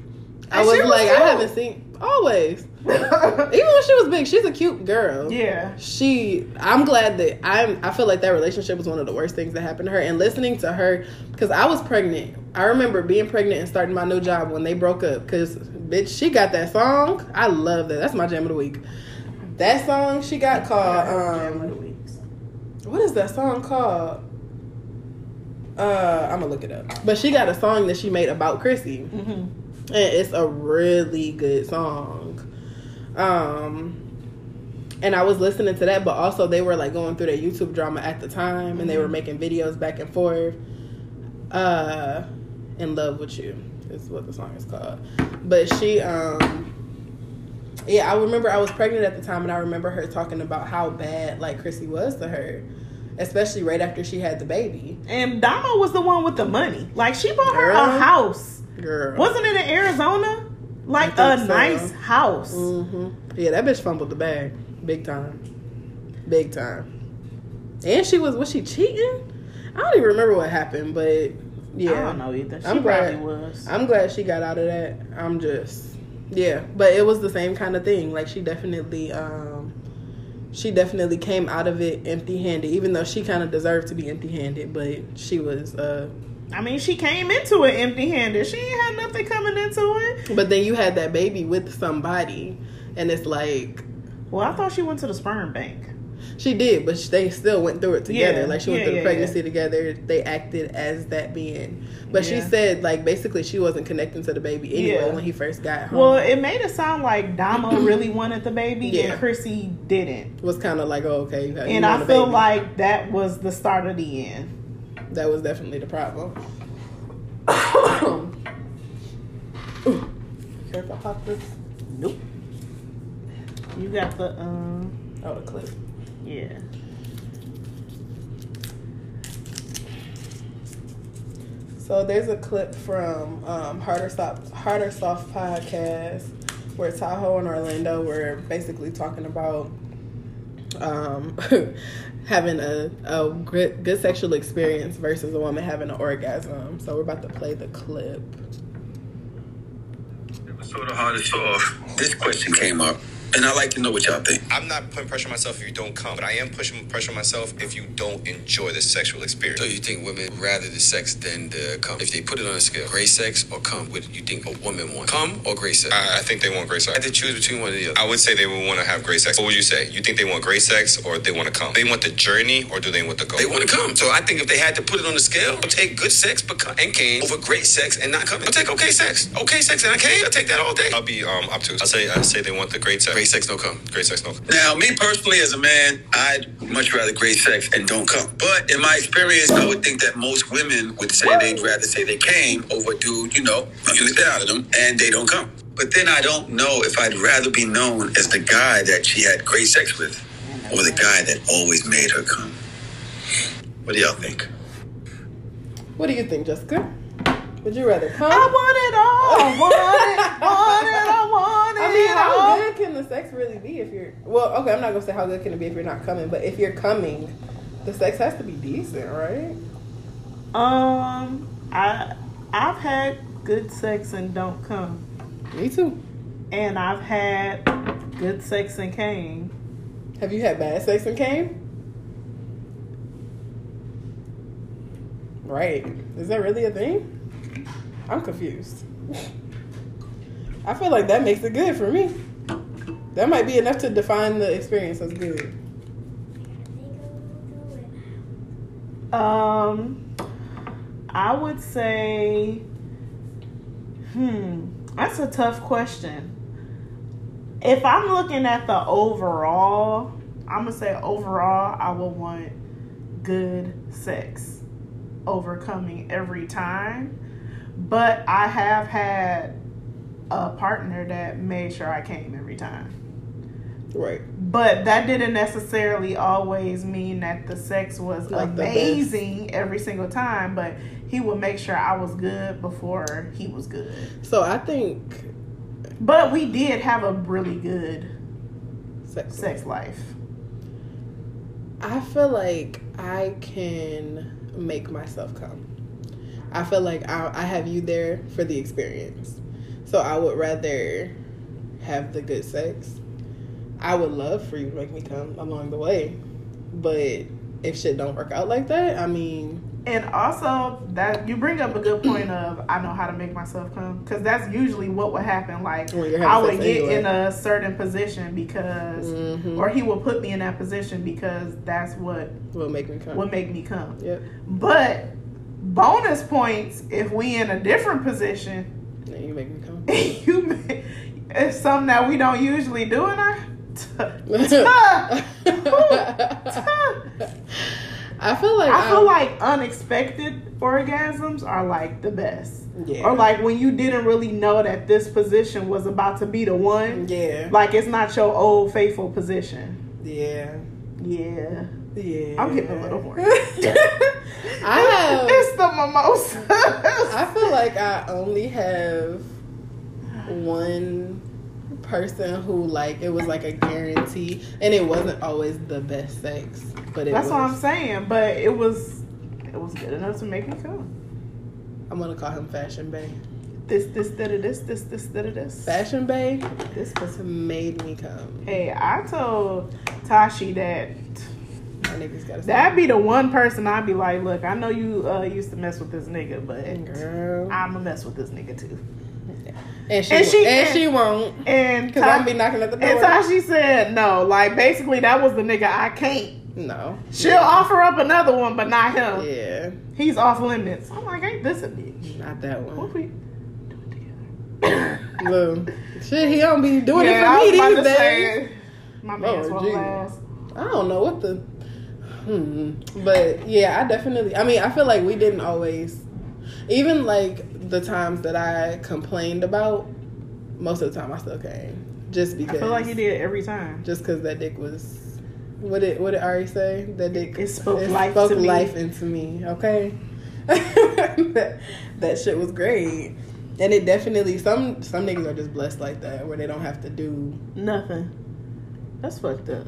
I And was was like, I haven't seen always. Even when she was big, she's a cute girl. yeah, She, I'm glad that I'm. I feel like that relationship was one of the worst things that happened to her. And listening to her, because I was pregnant. I remember being pregnant and starting my new job when they broke up. Because bitch, she got that song. I love that. That's my jam of the week. That song she got called. Jam of the Um, what is that song called? Uh, I'm gonna look it up. But she got a song that she made about Chrissy, Mhm. and it's a really good song. Um, and I was listening to that, but also they were like going through their YouTube drama at the time, and they were making videos back and forth. Uh, in love with you is what the song is called. But she, um, yeah, I remember I was pregnant at the time, and I remember her talking about how bad like Chrissy was to her, especially right after she had the baby. And Damo was the one with the money. Like she bought her Girl. a house. Girl, Wasn't it in Arizona? Like a so. nice house. hmm Yeah, that bitch fumbled the bag, big time, big time. And she was was she cheating? I don't even remember what happened, but yeah, I don't know either. She I'm probably glad- was. I'm glad she got out of that. I'm just yeah, but it was the same kind of thing. Like she definitely um she definitely came out of it empty-handed even though she kind of deserved to be empty-handed, but she was uh I mean, she came into it empty-handed. She ain't had nothing coming into it. but then you had that baby with somebody and it's like Well, I thought she went to the sperm bank. she did, but they still went through it together. Yeah, like she went yeah, through the yeah, pregnancy together. They acted as that being. But she said like basically she wasn't connecting to the baby anyway when he first got home. Well, it made it sound like Damo really wanted the baby and Chrissy didn't. was kind of like, oh, okay. And I feel like that was the start of the end. That was definitely the problem. Ooh. Care if I pop this? Nope. You got the um Oh, the clip. yeah. So there's a clip from um, Harder Soft Harder Soft podcast where Tahoe and Orlando were basically talking about um, having a, a good, good sexual experience versus a woman having an orgasm. So we're about to play the clip. sort of hard to solve. This question came up, and I like to know what y'all think. I'm not putting pressure on myself if you don't come, but I am pushing pressure on myself if you don't enjoy the sexual experience. So you think women rather the sex than the cum? If they put it on a scale, great sex or cum, would you think a woman want cum or great sex? I, I think they want great I sex. had to choose between one or the other. I would say they would want to have great sex. What would you say? You think they want great sex or they want to come? They want the journey or do they want the goal? They want to come. So I think if they had to put it on the scale, I'll take good sex but cum- and cane over great sex and not coming. I'll take okay sex. Okay sex and I cane. I'll take that all day. I'll be um obtuse. I'll say I say they want the great sex. Great sex, no come. Great sex, no come. Now, me personally, as a man, I'd much rather great sex and don't come. But in my experience, I would think that most women would say they'd rather say they came over a dude, you know, fucking the shit out of them, and they don't come. But then I don't know if I'd rather be known as the guy that she had great sex with, or the guy that always made her come. What do y'all think? What do you think, Jessica? Would you rather come? I want it all. I want it. Want it. I want it. I mean, how good can the sex really be if you're? Well, okay, I'm not gonna say how good can it be if you're not coming, but if you're coming, the sex has to be decent, right? Um, I I've had good sex and don't come, Me too. and I've had good sex and came. Have you had bad sex and came? Right. Is that really a thing? I'm confused. I feel like that makes it good for me. That might be enough to define the experience as good. Um, I would say, hmm, that's a tough question. If I'm looking at the overall, I'm gonna say overall, I will want good sex overcoming every time. But I have had a partner that made sure I came every time. Right. But that didn't necessarily always mean that the sex was Like amazing every single time, but he would make sure I was good before he was good. So I think But we did have a really good sex. sex life. I feel like I can make myself come. I feel like I, I have you there for the experience. So I would rather have the good sex. I would love for you to make me come along the way. But if shit don't work out like that, I mean, And also that you bring up a good point of I know how to make myself come because that's usually what would happen. Like I would get anyway. in a certain position because, Mhm. or he would put me in that position because that's what will make me come. would make me come. Yep. But bonus points if we in a different position. Yeah, you make me come. you may, it's something that we don't usually do, in our. I feel like I feel I'm- like unexpected orgasms are like the best. Yeah. Or like when you didn't really know that this position was about to be the one. Yeah. Like it's not your old faithful position. Yeah. Yeah. Yeah. I'm getting a little horny. I have It's the mimosa. I feel like I only have one person who like it was like a guarantee and it wasn't always the best sex. But it That's was what I'm saying. But it was it was good enough to make me come. I'm gonna call him Fashion Bay. This, this, that, this, this, this, that, this. Fashion Bay This was made me come. Hey, I told Tashi that My niggas gotta that'd be the one person I'd be like, look, I know you uh, used to mess with this nigga, but girl. I'ma mess with this nigga too. And she And and she- she, and she won't. And Cause I'm be knocking at the door. and door. Tashi said no. Like basically, that was the nigga I can't. No. She'll offer up another one, but not him. Yeah. He's off limits. I'm like, ain't this a bitch? Not that What one. we do it together? Look. Shit, he don't be doing Yeah, it for about me these days. my man's Oh, one Jesus. last. I don't know what the. Hmm. But yeah, I definitely. I mean, I feel like we didn't always. Even like the times that I complained about, most of the time I still came. Just because. I feel like you did every time. Just because that dick was. What did what did Ari say? That dick It spoke life spoke to me. into me. Okay. that, that shit was great. And it definitely some some niggas are just blessed like that where they don't have to do Nothing. That's fucked up.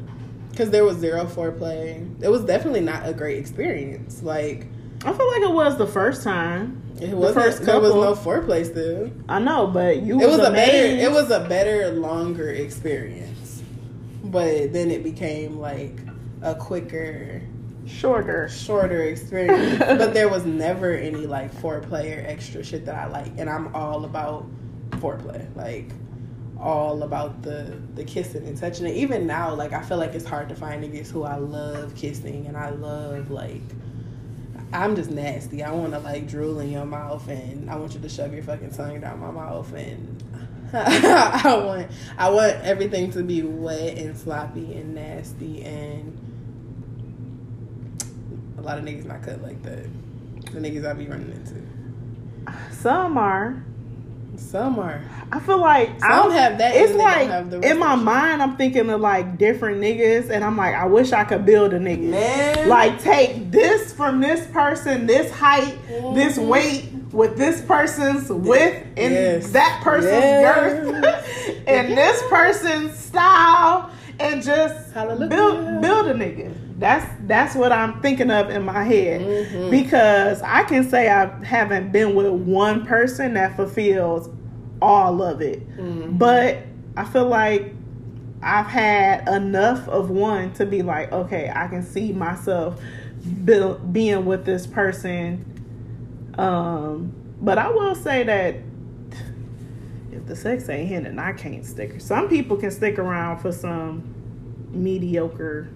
Because there was zero foreplay. It was definitely not a great experience. Like I feel like it was the first time. it wasn't. first There was couple. no foreplay still. I know, but you It was a better. It was a better, longer experience. But then it became like a quicker, shorter. shorter experience. but there was never any like foreplay or extra shit that I like, and I'm all about foreplay. Like all about the the kissing and touching it. Even now, like I feel like it's hard to find niggas who I love kissing and I love like I'm just nasty. I want to like drool in your mouth and I want you to shove your fucking tongue down my mouth and I want I want everything to be wet and sloppy and nasty and a lot of niggas not cut like that. The niggas I be running into. Some are. Some are. I feel like I Some don't have that It's and they don't like in my of the shit. mind, I'm thinking of like different niggas, and I'm like, I wish I could build a nigga. Man. Like take this from this person, this height, this Mhm. weight with this person's width and Yes. that person's Yes. girth and this person's style, and just Hallelujah. build build a nigga. That's that's what I'm thinking of in my head Mhm. because I can say I haven't been with one person that fulfills all of it, Mhm. but I feel like I've had enough of one to be like, okay, I can see myself be- being with this person. Um, but I will say that if the sex ain't hitting, I can't stick. Some people can stick around for some mediocre.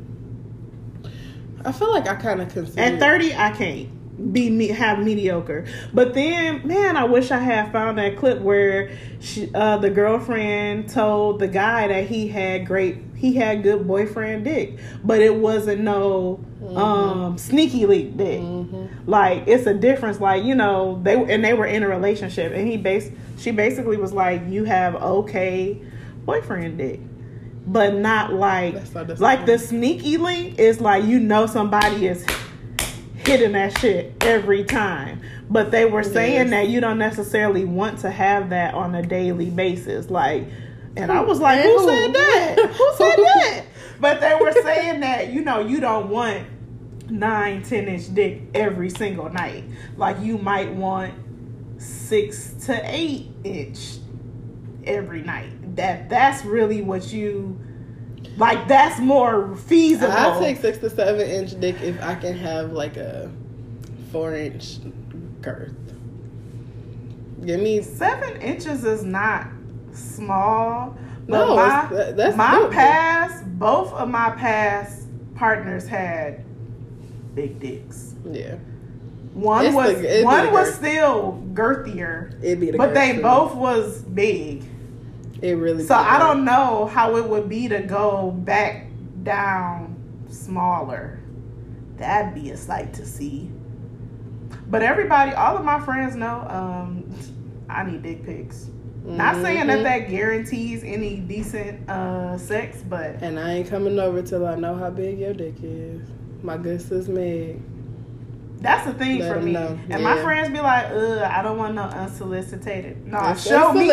I feel like I kind of consider At thirty, I can't be me have mediocre. But then, man, I wish I had found that clip where she, uh, the girlfriend told the guy that he had great, he had good boyfriend dick, but it wasn't no um sneaky link dick. Like it's a difference. Like you know they and they were in a relationship, and he base she basically was like, you have okay boyfriend dick. But not like so like the sneaky link is like you know somebody is hitting that shit every time. But they were saying Yes. that you don't necessarily want to have that on a daily basis. Like, and I was like, who said that? Who said that? But they were saying that, you know, you don't want nine, ten inch dick every single night. Like, you might want six to eight inch every night. That that's really what you like. That's more feasible. I take six to seven inch dick if I can have like a four inch girth. Give me Seven inches is not small. But No, my, that- that's my past, both of my past partners had big dicks. yeah. One It's was the- one was still girthier, It'd be the but they too. both was big. It really. So I don't know how it would be to go back down smaller. That'd be a sight to see. But everybody, all of my friends know um, I need dick pics. Not saying that Mhm. that guarantees any decent uh, sex, but And I ain't coming over till I know how big your dick is. My good sis Meg. that's the thing Let for me. know. And my friends be like, "Ugh, I don't want no unsolicited." No, show me,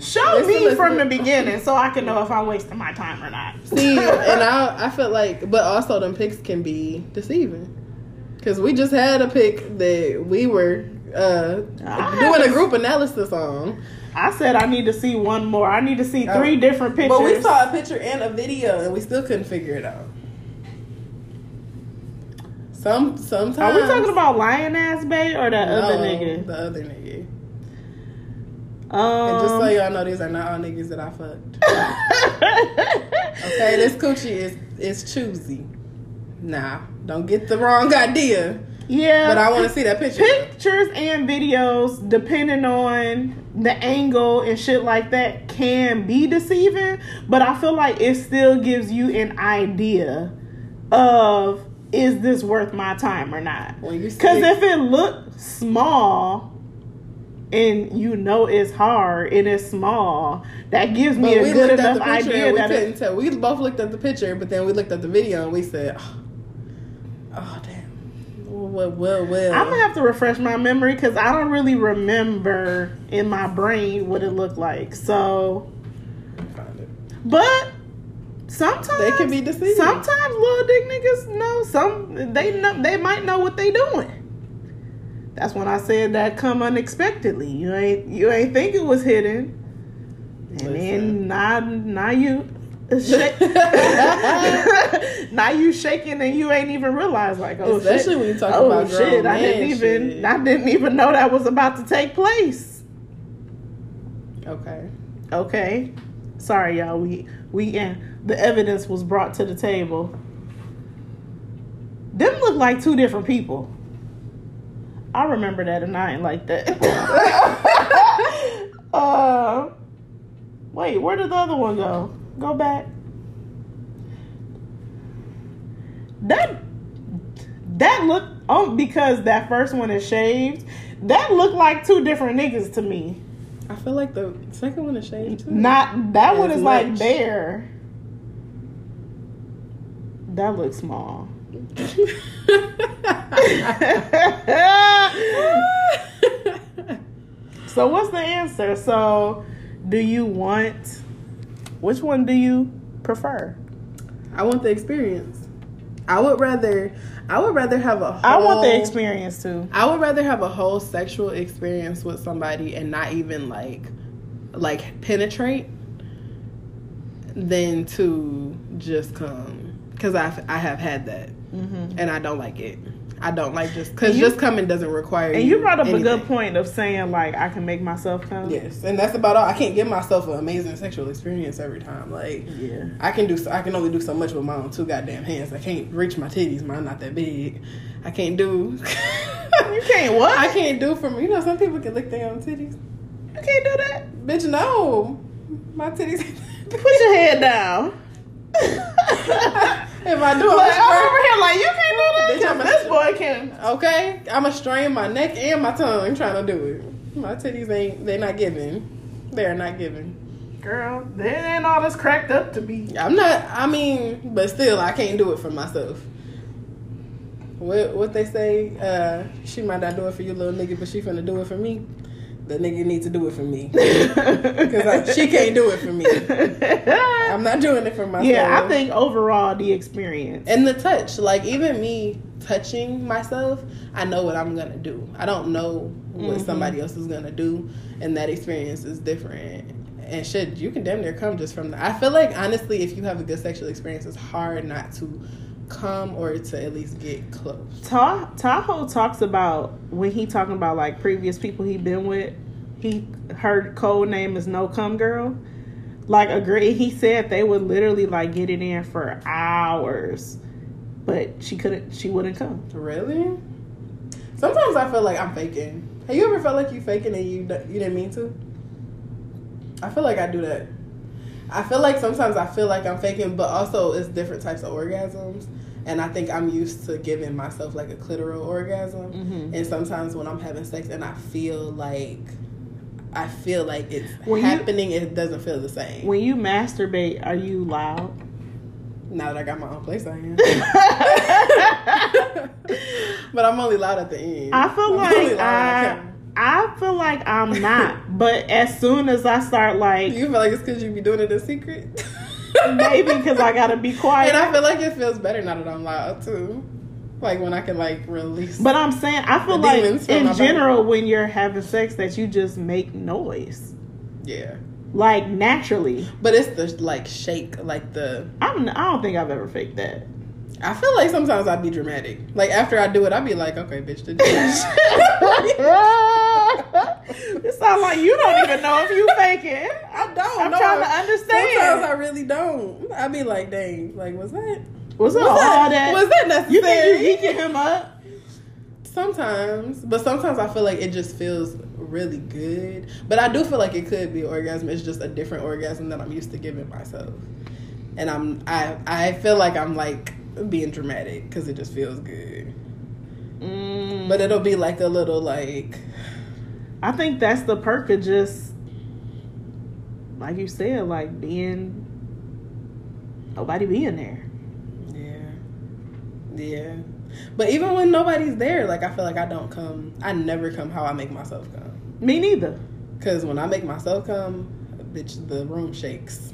show It's me from the beginning so I can know if I'm wasting my time or not. See, and I I feel like, but also them pics can be deceiving. Cause we just had a pic that we were uh doing a group analysis on. I said I need to see one more. I need to see Oh. three different pictures. But we saw a picture and a video, and we still couldn't figure it out. Some sometimes. Are we talking about lion ass bay or that No, other nigga? The other nigga. Um, And just so y'all know, these are not all niggas that I fucked. Okay, this coochie is is choosy. Nah, don't get the wrong idea. yeah, But I want to see that picture. pictures and videos, depending on the angle and shit like that, can be deceiving. But I feel like it still gives you an idea of is this worth my time or not. When you see Because if it looks small and you know it's hard and it's small, that gives me But a good enough idea we that it, tell. We both looked at the picture, but then we looked at the video and we said, "Oh, oh damn, well, well, well." I'm gonna have to refresh my memory because I don't really remember in my brain what it looked like. So, Find it. but sometimes They can be deceiving. Sometimes little dick niggas know some. They know they might know what they doing. That's when I said that come unexpectedly. You ain't you ain't think it was hidden, and Listen. then now now you. Now you shaking and you ain't even realize like oh Especially shit. when you talk oh about shit I didn't even shit. I didn't even know that was about to take place. Okay. Okay, sorry y'all. We we yeah, the evidence was brought to the table. Them look like two different people. I remember that, and I ain't like that. uh, Wait, where did the other one go? Go back. That that look um because that first one is shaved. That looked like two different niggas to me. I feel like the second one is shaved too. Not that one is like bare. That looks small. so what's the answer? So do you want which one do you prefer? I want the experience. I would rather. I would rather have a. Whole, I want the experience too. I would rather have a whole sexual experience with somebody and not even like, like penetrate, than to just come. Because I I have had that, mm-hmm. and I don't like it. I don't like just because just coming doesn't require. And you brought up a good point of saying like I can make myself come. Yes, and that's about all. I can't give myself an amazing sexual experience every time. Like, Yeah. I can do. I can only do so much with my own two goddamn hands. I can't reach my titties. Mine not that big. I can't do. You can't what? I can't do from. You know, some people can lick their own titties. You can't do that. Bitch, no. My titties. Put your head down. if I do, Like, I'm I'm over here like you can't do that. I'm 'cause a- This boy can. okay. I'ma strain my neck and my tongue trying to do it. My titties ain't—they're not giving. They are not giving. Girl, they ain't all this cracked up to be. I'm not. I mean, but still, I can't do it for myself. What what they say? Uh, she might not do it for you, little nigga, but she finna do it for me. The nigga need to do it for me because she can't do it for me. I'm not doing it for myself. yeah, I think overall the experience. And the touch, like even me touching myself, I know what I'm gonna do. I don't know what mm-hmm. somebody else is gonna do, and that experience is different. And shit, you can damn near come just from that. I feel like honestly, if you have a good sexual experience, it's hard not to come or to at least get close. Ta- Tahoe talks about when he talking about like previous people he been with. He her code name is No Come Girl. Like agree, he said they would literally like get it in for hours, but she couldn't. She wouldn't come. Really? Sometimes I feel like I'm faking. Have you ever felt like you faking and you you didn't mean to? I feel like I do that. I feel like sometimes I feel like I'm faking, but also it's different types of orgasms. And I think I'm used to giving myself like a clitoral orgasm. Mm-hmm. And sometimes when I'm having sex and I feel like I feel like it's When you- happening, it doesn't feel the same. When you masturbate, are you loud? now that I got my own place, I am. but I'm only loud at the end. I feel I'm only like loud I. I feel like I'm not. but as soon as I start like You feel like it's because you be doing it in secret? maybe because I gotta be quiet. And I feel like it feels better now that I'm loud too. Like when I can like release. But I'm saying I feel like demons from my in body. general when you're having sex that you just make noise. yeah. Like naturally. But it's the like shake, like the. I'm I don't think I've ever faked that. I feel like sometimes I'd be dramatic. Like after I do it, I'd be like, okay, bitch, did you? it sounds like you don't even know if you faking. I don't. I'm know. trying to understand. Sometimes I really don't. I'd be like, dang, like was that? Was it Was all that, that? was that you necessary? think you geeking him up? Sometimes, but sometimes I feel like it just feels really good. But I do feel like it could be orgasm. It's just a different orgasm that I'm used to giving myself, and I'm I I feel like I'm like being dramatic because it just feels good. Mm, But it'll be like a little like I think that's the perk of just like you said, like being nobody being there. yeah, yeah. But even when nobody's there, like I feel like I don't come. I never come how I make myself come. Me neither. Cause when I make myself come, bitch, the room shakes.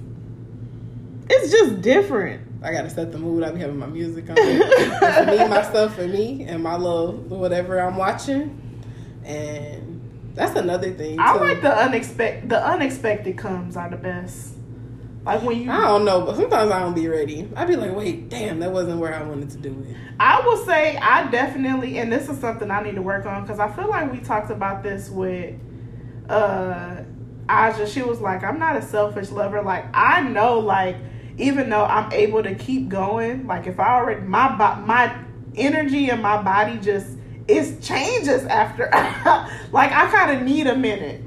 It's just different. I gotta set the mood. I be having my music on. me, myself, and me, and my little whatever I'm watching. And that's another thing. Too. I like the unexpected. The unexpected comes are the best. Like when you, I don't know, but sometimes I don't be ready. I'd be like, wait, damn, that wasn't where I wanted to do it. I will say I definitely, and this is something I need to work on because I feel like we talked about this with uh Aja. She was like, I'm not a selfish lover. Like I know, like even though I'm able to keep going, like if I already my my energy and my body just it changes after. like I kind of need a minute,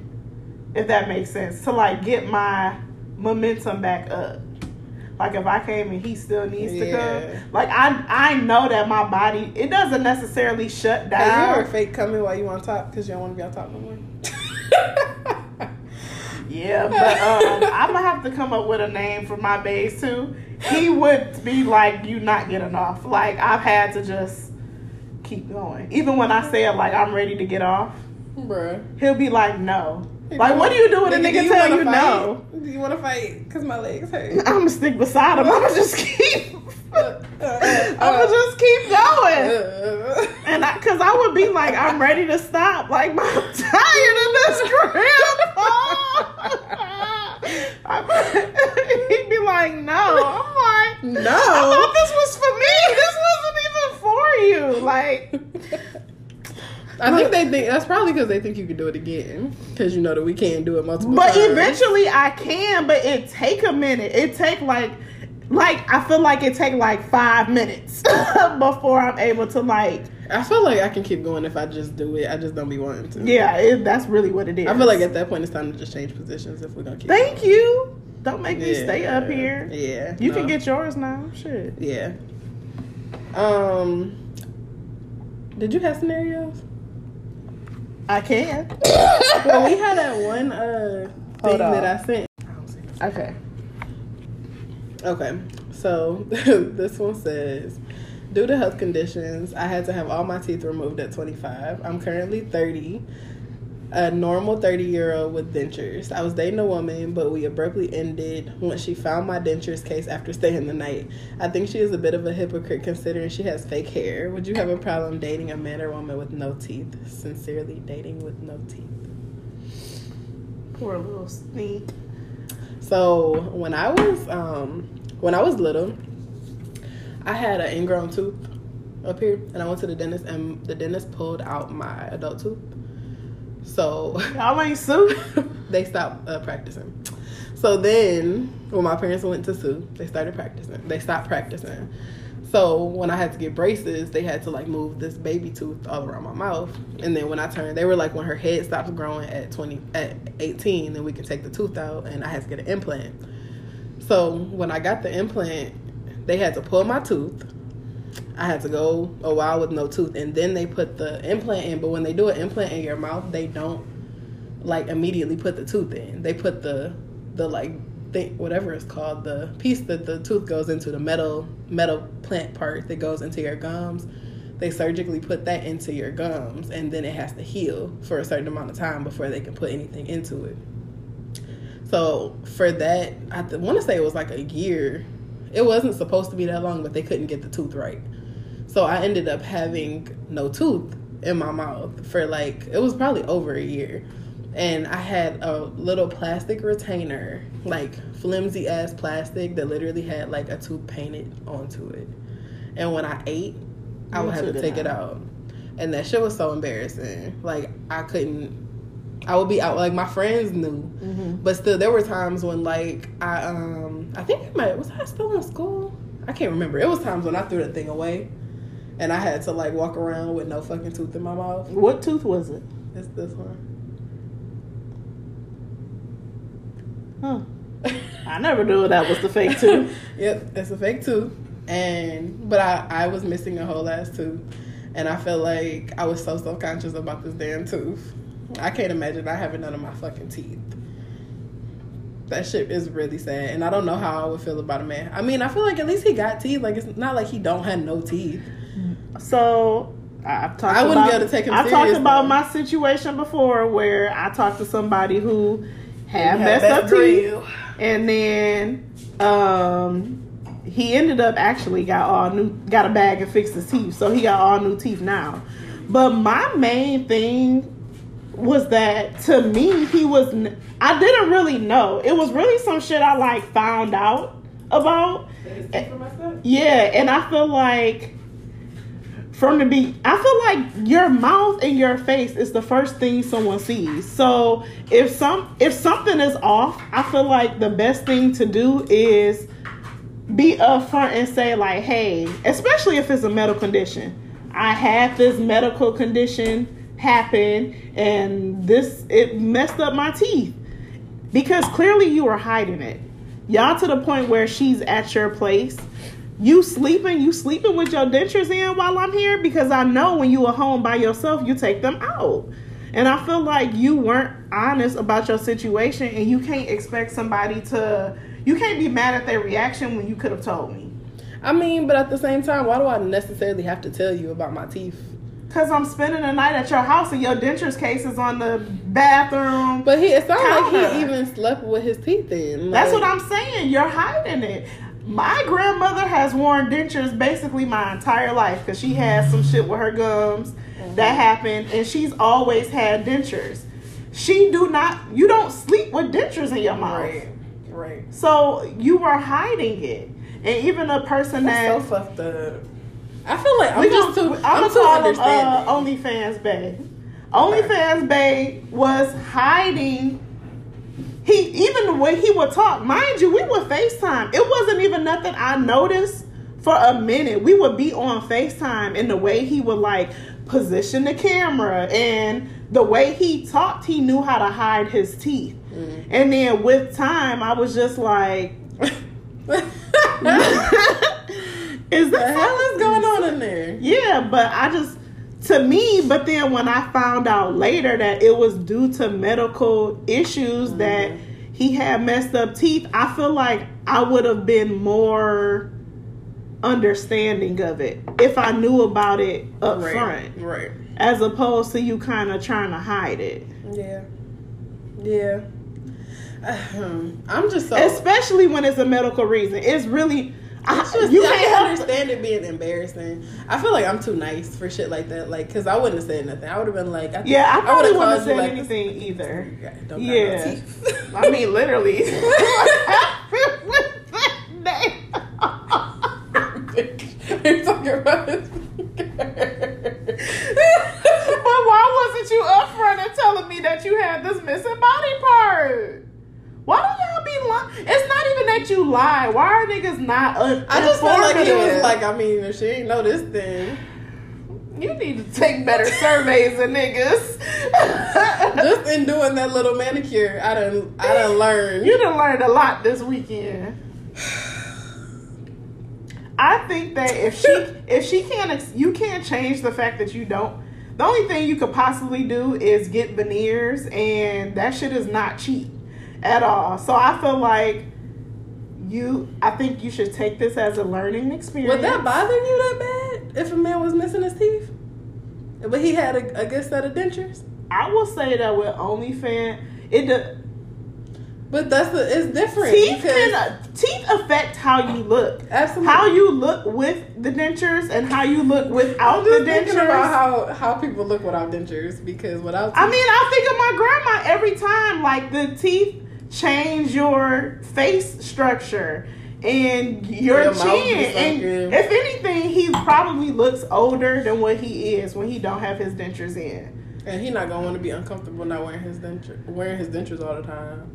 if that makes sense, to like get my momentum back up. Like if I came and he still needs to Yeah. come, like I I know that my body it doesn't necessarily shut down. you ever fake coming while you on top because you don't want to be on top no more? Yeah, but um, I'm gonna have to come up with a name for my bass too. He would be like, "You not getting off." Like I've had to just keep going, even when I say it like I'm ready to get off. Bruh. He'll be like, "No." Like, what do you do when a Nigga, tell you fight? no? Do you want to fight? Because my legs hurt. I'm gonna stick beside him. I'm gonna just keep. Uh, I'm gonna just keep going. And I, cause I would be like, I'm ready to stop. Like, I'm tired of this grandpa. He'd be like, no. I'm like, no. I thought this was for me. This wasn't even for you. Like, I think they think that's probably because they think you can do it again. Because you know that we can't do it multiple times. but times. eventually I can. But it take a minute. It take like, like I feel like it take like five minutes before I'm able to like. I feel like I can keep going if I just do it. I just don't be wanting to. Yeah, it, that's really what it is. I feel like at that point it's time to just change positions if we're gonna keep. Thank going. you. Don't make me Yeah. stay up here. Yeah, You no. can get yours now. Shit. Yeah. Um. Did you have scenarios? I can. well, we had that one uh thing that I sent. Okay. Okay, so this one says, due to health conditions, I had to have all my teeth removed at 25. I'm currently 30, a normal 30 year old with dentures. I was dating a woman, but we abruptly ended once she found my dentures case after staying the night. I think she is a bit of a hypocrite considering she has fake hair. Would you have a problem dating a man or woman with no teeth? Sincerely, dating with no teeth. Poor little sneak. So when I was um when I was little, I had an ingrown tooth up here, and I went to the dentist, and the dentist pulled out my adult tooth. So Y'all ain't sued. they stopped uh, practicing. So then, when my parents went to sue, they started practicing. They stopped practicing. So when I had to get braces, they had to like move this baby tooth all around my mouth. And then when I turned, they were like, when her head stops growing at twenty, at eighteen, then we can take the tooth out, and I had to get an implant. So when I got the implant, they had to pull my tooth. I had to go a while with no tooth, and then they put the implant in. But when they do an implant in your mouth, they don't like immediately put the tooth in. They put the the like whatever it's called, the piece that the tooth goes into, the metal metal plant part that goes into your gums. They surgically put that into your gums, and then it has to heal for a certain amount of time before they can put anything into it. So for that, I want to say it was like a year. It wasn't supposed to be that long, but they couldn't get the tooth right. So I ended up having no tooth in my mouth for like it was probably over a year. And I had a little plastic retainer, like flimsy ass plastic that literally had like a tooth painted onto it. And when I ate, I would have to take it out. And that shit was so embarrassing. Like I couldn't I would be out like my friends knew. But still there were times when like I um I think I might was I still in school? I can't remember. It was times when I threw that thing away and I had to like walk around with no fucking tooth in my mouth. What tooth was it? It's this one. Huh. I never knew that was the fake tooth. Yep, it's a fake tooth. And but I I was missing a whole ass tooth. And I feel like I was so self conscious about this damn tooth. I can't imagine not having none of my fucking teeth. That shit is really sad, and I don't know how I would feel about a man. I mean, I feel like at least he got teeth. Like it's not like he don't have no teeth. So I've talked. I wouldn't about, be able to take him I've serious, talked about though. my situation before, where I talked to somebody who had Had messed that up drill. teeth, and then um, he ended up actually got all new, got a bag and fixed his teeth, so he got all new teeth now. But my main thing was that to me he was I didn't really know. It was really some shit I like found out about. Yeah, and I feel like from the be I feel like your mouth and your face is the first thing someone sees. So if some if something is off, I feel like the best thing to do is be upfront and say like, hey, especially if it's a medical condition. I had this medical condition happen and this it messed up my teeth. Because clearly you were hiding it. y'all to the point where she's at your place. You sleeping, you sleeping with your dentures in while I'm here because I know when you are home by yourself, you take them out. And I feel like you weren't honest about your situation and you can't expect somebody to you can't be mad at their reaction when you could have told me. I mean, but at the same time, why do I necessarily have to tell you about my teeth? Cause I'm spending the night at your house and your dentures case is on the bathroom. But he, it's not like he even slept with his teeth in. That's what I'm saying. You're hiding it. My grandmother has worn dentures basically my entire life because she had some shit with her gums that happened, and she's always had dentures. She do not. You don't sleep with dentures in your mouth. Right, right. So you were hiding it, and even a person That's so that fucked up. I feel like I'm we just too. I'm I'm too understanding. uh, OnlyFans Bay. OnlyFans Bay was hiding. He even the way he would talk, mind you, we would FaceTime. It wasn't even nothing I noticed for a minute. We would be on FaceTime, and the way he would like position the camera and the way he talked, he knew how to hide his teeth. Mm. And then with time, I was just like, "Is the that hell is going on in there? yeah, but I just to me, but then when I found out later that it was due to medical issues that mm-hmm. he had messed up teeth, I feel like I would have been more understanding of it if I knew about it up Right, front, right. as opposed to you kind of trying to hide it. Yeah, yeah. I'm just so. Especially when it's a medical reason. It's really I, just, you can't can understand it being embarrassing. I feel like I'm too nice for shit like that. Like, cause I wouldn't have said nothing. I would have been like, I Yeah, I probably would've wouldn't have said like, anything either. "This don't Yeah. teeth." I mean, literally. You're talking about his but why wasn't you upfront and telling me that you had this missing body part? Why do y'all be lying? It's not even that you lie. Why are niggas not? Uh, I just felt like he was like, I mean, if she ain't know this thing, you need to take better surveys than niggas. just in doing that little manicure, I done, I done learned. You done learned a lot this weekend. I think that if she if she can't ex- you can't change the fact that you don't. The only thing you could possibly do is get veneers, and that shit is not cheap at all. So I feel like you. I think you should take this as a learning experience. Would that bother you that bad if a man was missing his teeth, but he had a, a good set of dentures? I will say that with OnlyFans, it do- But that's the, it's different teeth can uh, teeth affect how you look. absolutely. how you look with the dentures and how you look without the dentures. about how how people look without dentures because without I mean, I think of my grandma every time. Like the teeth change your face structure and your, Your mouth be chin. And if anything, he probably looks older than what he is when he don't have his dentures in. and he not gonna want to be uncomfortable not wearing his denture wearing his dentures all the time,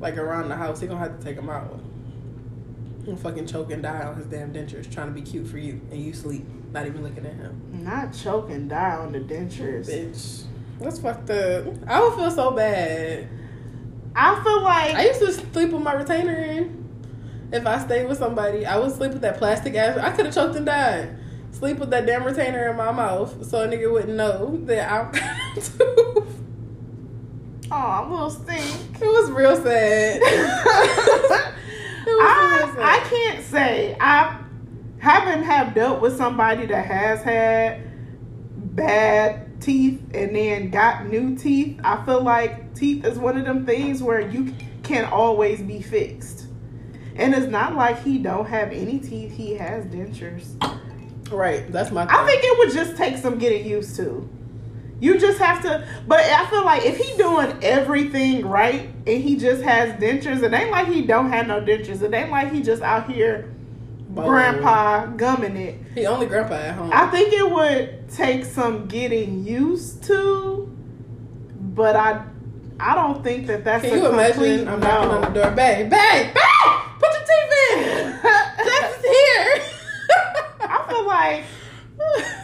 like around the house. He gonna have to take them out. And fucking choke and die on his damn dentures, trying to be cute for you, and you sleep, not even looking at him. Not choke and die on the dentures. Bitch, that's fucked up. I would feel so bad. I feel like I used to sleep with my retainer in. If I stayed with somebody, I would sleep with that plastic ass. I could have choked and died. Sleep with that damn retainer in my mouth so a nigga wouldn't know that I'm oh, little stink. It was real sad. It was I, real sad. I can't say I haven't have dealt with somebody that has had bad teeth and then got new teeth. I feel like teeth is one of them things where you can always be fixed. And it's not like he don't have any teeth. He has dentures. Right, that's my. I think it would just take some getting used to. You just have to, but I feel like if he doing everything right and he just has dentures, it ain't like he don't have no dentures. It ain't like he just out here grandpa gumming it. He only grandpa at home. I think it would take some getting used to, but I, I don't think that that's Can a you imagine? I'm knocking no. on the door. Bang, bang, bang! Put your teeth in. That's here. I feel like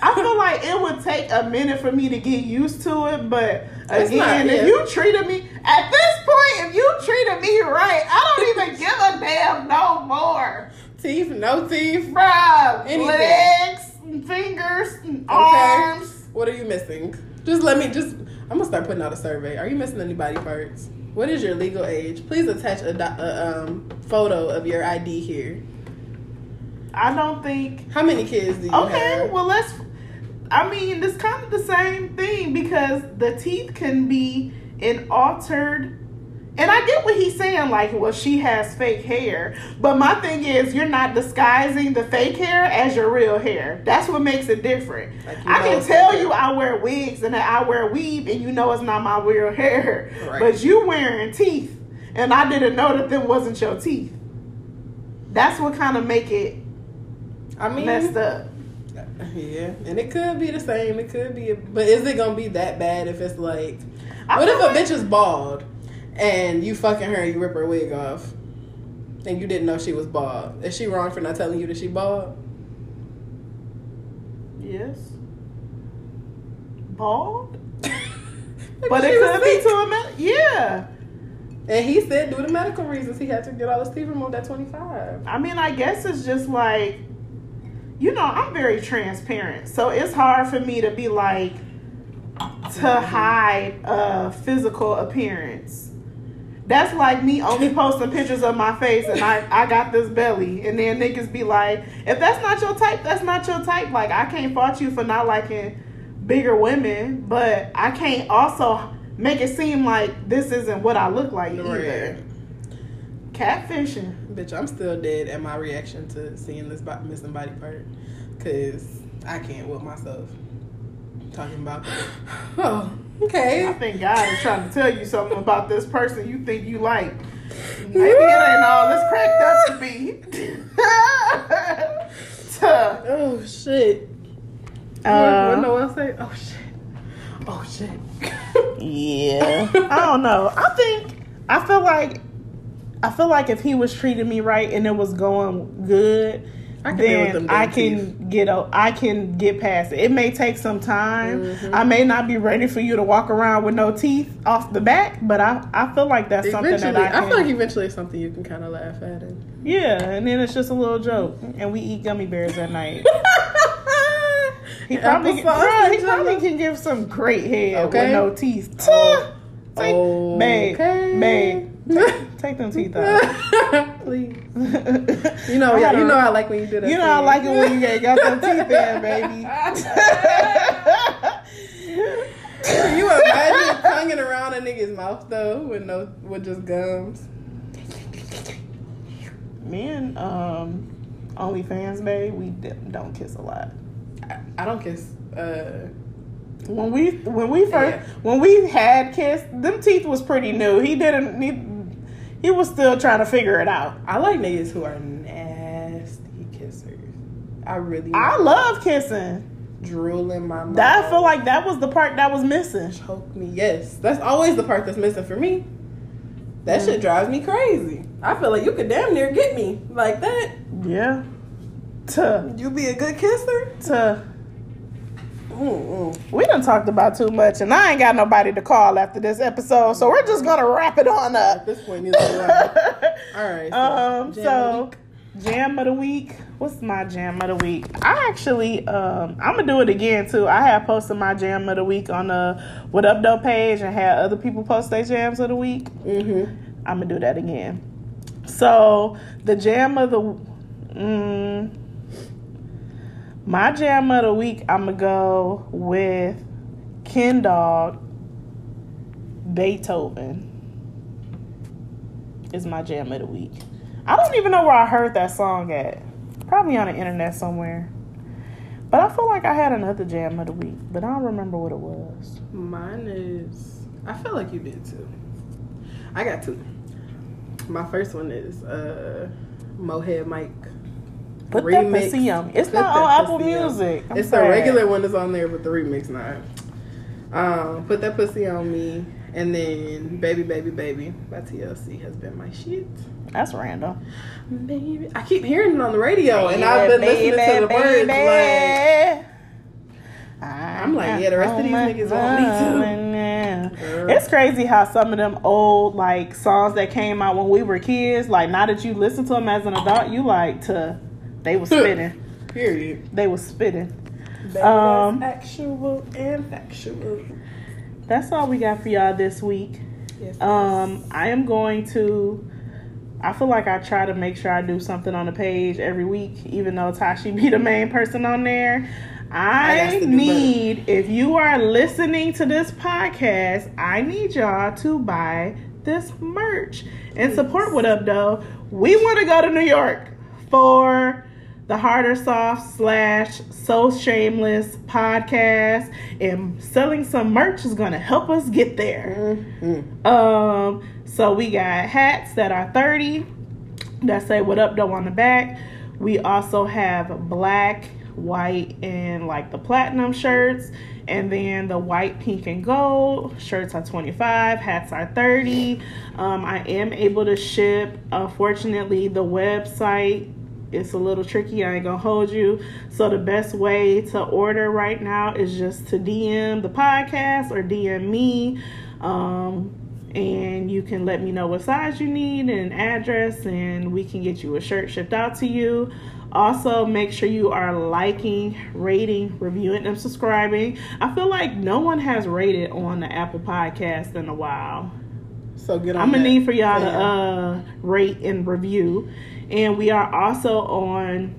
I feel like it would take a minute for me to get used to it, but again, not, if yeah. you treated me at this point if you treated me right, I don't even give a damn no more. Teeth, no teeth. Bruh, Anything. legs, fingers, Okay. arms. What are you missing? Just let me just. I'm gonna start putting out a survey. Are you missing any body parts? What is your legal age? Please attach a, do- a um, photo of your ID here. I don't think. How many kids do you Okay, have? well let's. I mean, it's kind of the same thing because the teeth can be an altered. And I get what he's saying, like, well, she has fake hair. But my thing is, you're not disguising the fake hair as your real hair. That's what makes it different. Like, I can tell you I wear wigs and that I wear weave, and you know it's not my real hair. Right. But you wearing teeth, and I didn't know that them wasn't your teeth. That's what kind of make it I mean, messed up. Yeah, and it could be the same. It could be, but is it gonna be that bad if it's like, what if a bitch is bald and you fucking her and you rip her wig off, and you didn't know she was bald? Is she wrong for not telling you that she bald? Yes. Bald? But it could be to a man. Yeah. And he said, due to medical reasons, he had to get all his teeth removed at 25. I mean, I guess it's just like, you know, I'm very transparent. So it's hard for me to be like, to hide a physical appearance. That's like me only posting pictures of my face and I, I got this belly. And then niggas be like, if that's not your type, that's not your type. Like, I can't fault you for not liking bigger women, but I can't also make it seem like this isn't what I look like either. Catfishing. Bitch, I'm still dead at my reaction to seeing this bo- missing body part. Because I can't whip myself. Talking about, oh, okay. I think God is trying to tell you something about this person you think you like. Maybe it ain't all this cracked up to be. Tuh. Oh, shit. Uh, what, what Noel say? Oh, shit. Oh, shit. Yeah. I don't know. I think I feel like I feel like if he was treating me right and it was going good, I can deal with then them I damn can get a, I can get past it. It may take some time. Mm-hmm. I may not be ready for you to walk around with no teeth off the back, but I I feel like that's something that I I, feel like eventually it's something you can kind of laugh at. And... yeah, and then it's just a little joke, and we eat gummy bears at night. He probably, Applesauce bruh, he probably can give some great head Okay. with no teeth. Oh. Take, babe, Okay. babe, take them teeth out. Please. You know, yeah, you know I like when you do that. You know I like it when you get got them teeth in, baby. Can you imagine tonguing around a nigga's mouth though with no with just gums? Me and um, OnlyFans babe, we don't kiss a lot. I, I don't kiss. Uh, When we when we first Yeah. when we had kissed, them teeth was pretty new. He didn't. He, he was still trying to figure it out. I like niggas who are nasty kissers. I really. I love kissing. Drooling my mouth. That I feel like that was the part that was missing. choke me. Yes, that's always the part that's missing for me. That Mm. shit drives me crazy. I feel like you could damn near get me like that. Yeah. To You be a good kisser. to Mm-mm. we done talked about too much, and I ain't got nobody to call after this episode, so we're just gonna wrap it on At up. this point, neither do I. All right. um. jam So, of jam of the week. What's my jam of the week? I actually, um, I'm gonna do it again too. I have posted my jam of the week on the What Up Though page, and had other people post their jams of the week. Mhm. I'm gonna do that again. So the jam of the, mm, my jam of the week, I'm gonna go with Ken Dog. Beethoven is my jam of the week. I don't even know where I heard that song at. Probably on the internet somewhere. But I feel like I had another jam of the week, but I don't remember what it was. Mine is. I feel like you did too. I got two. My first one is uh, Mohead Mike. Put Remix. that pussy on. It's not on Apple. Music. I'm it's the regular one that's on there, but the remix not. Um, put that pussy on me, and then baby, baby, baby by TLC has been my shit. That's random. Baby, I keep hearing it on the radio, and I've been listening to the words like. I'm like, yeah, the rest of these niggas want me too. It's crazy how some of them old like songs that came out when we were kids, like now that you listen to them as an adult, you like to they were spitting. Period. they were spitting. Um, actual and factual. That's all we got for y'all this week. Yes. Um, I am going to. I feel like I try to make sure I do something on the page every week, even though Tashi be the main person on there. I I, got to do need, if you are listening to this podcast, I need y'all to buy this merch and support What Up Though. We want to go to New York for the Harder Soft slash So Shameless podcast, and selling some merch is going to help us get there. Um, so we got hats that are 30 that say what up though on the back. We also have black, white, and like the platinum shirts. And then the white, pink, and gold shirts are 25, hats are 30. Um, I am able to ship. Unfortunately, the website it's a little tricky. I ain't gonna hold you. So the best way to order right now is just to DM the podcast or DM me. Um, and you can let me know what size you need and address, and we can get you a shirt shipped out to you. Also, make sure you are liking, rating, reviewing, and subscribing. I feel like no one has rated on the Apple Podcast in a while. so get on. I'm gonna need for y'all to uh, rate and review. And we are also on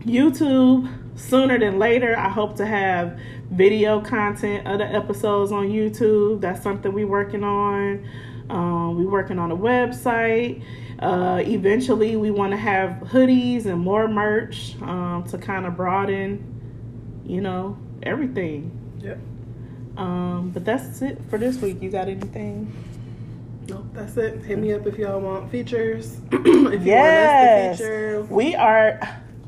YouTube sooner than later. I hope to have video content of the episodes on YouTube. That's something we're working on. Um, we're working on a website. Uh, eventually, we want to have hoodies and more merch um, to kind of broaden, you know, everything. Yep. Um, but that's it for this week. You got anything? That's it. Hit me up if y'all want features. if you want Yes. us to feature. We are.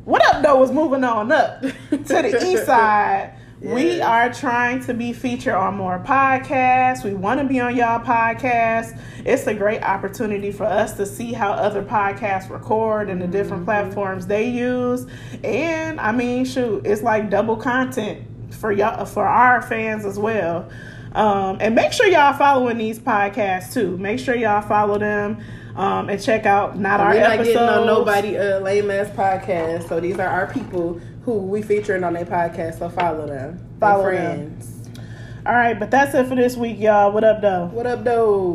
What up, though, is moving on up to the east side. We are trying to be featured on more podcasts. We want to be on y'all podcasts. It's a great opportunity for us to see how other podcasts record and the different mm-hmm. platforms they use. And I mean, shoot, it's like double content for y'all for our fans as well. Um, and make sure y'all following these podcasts too. Make sure y'all follow them um, and check out not our We're not episodes. getting on nobody uh, lame ass podcast. So these are our people who we featuring on their podcast. So follow them. Follow them. All right, but that's it for this week, y'all. What up, though? What up, though?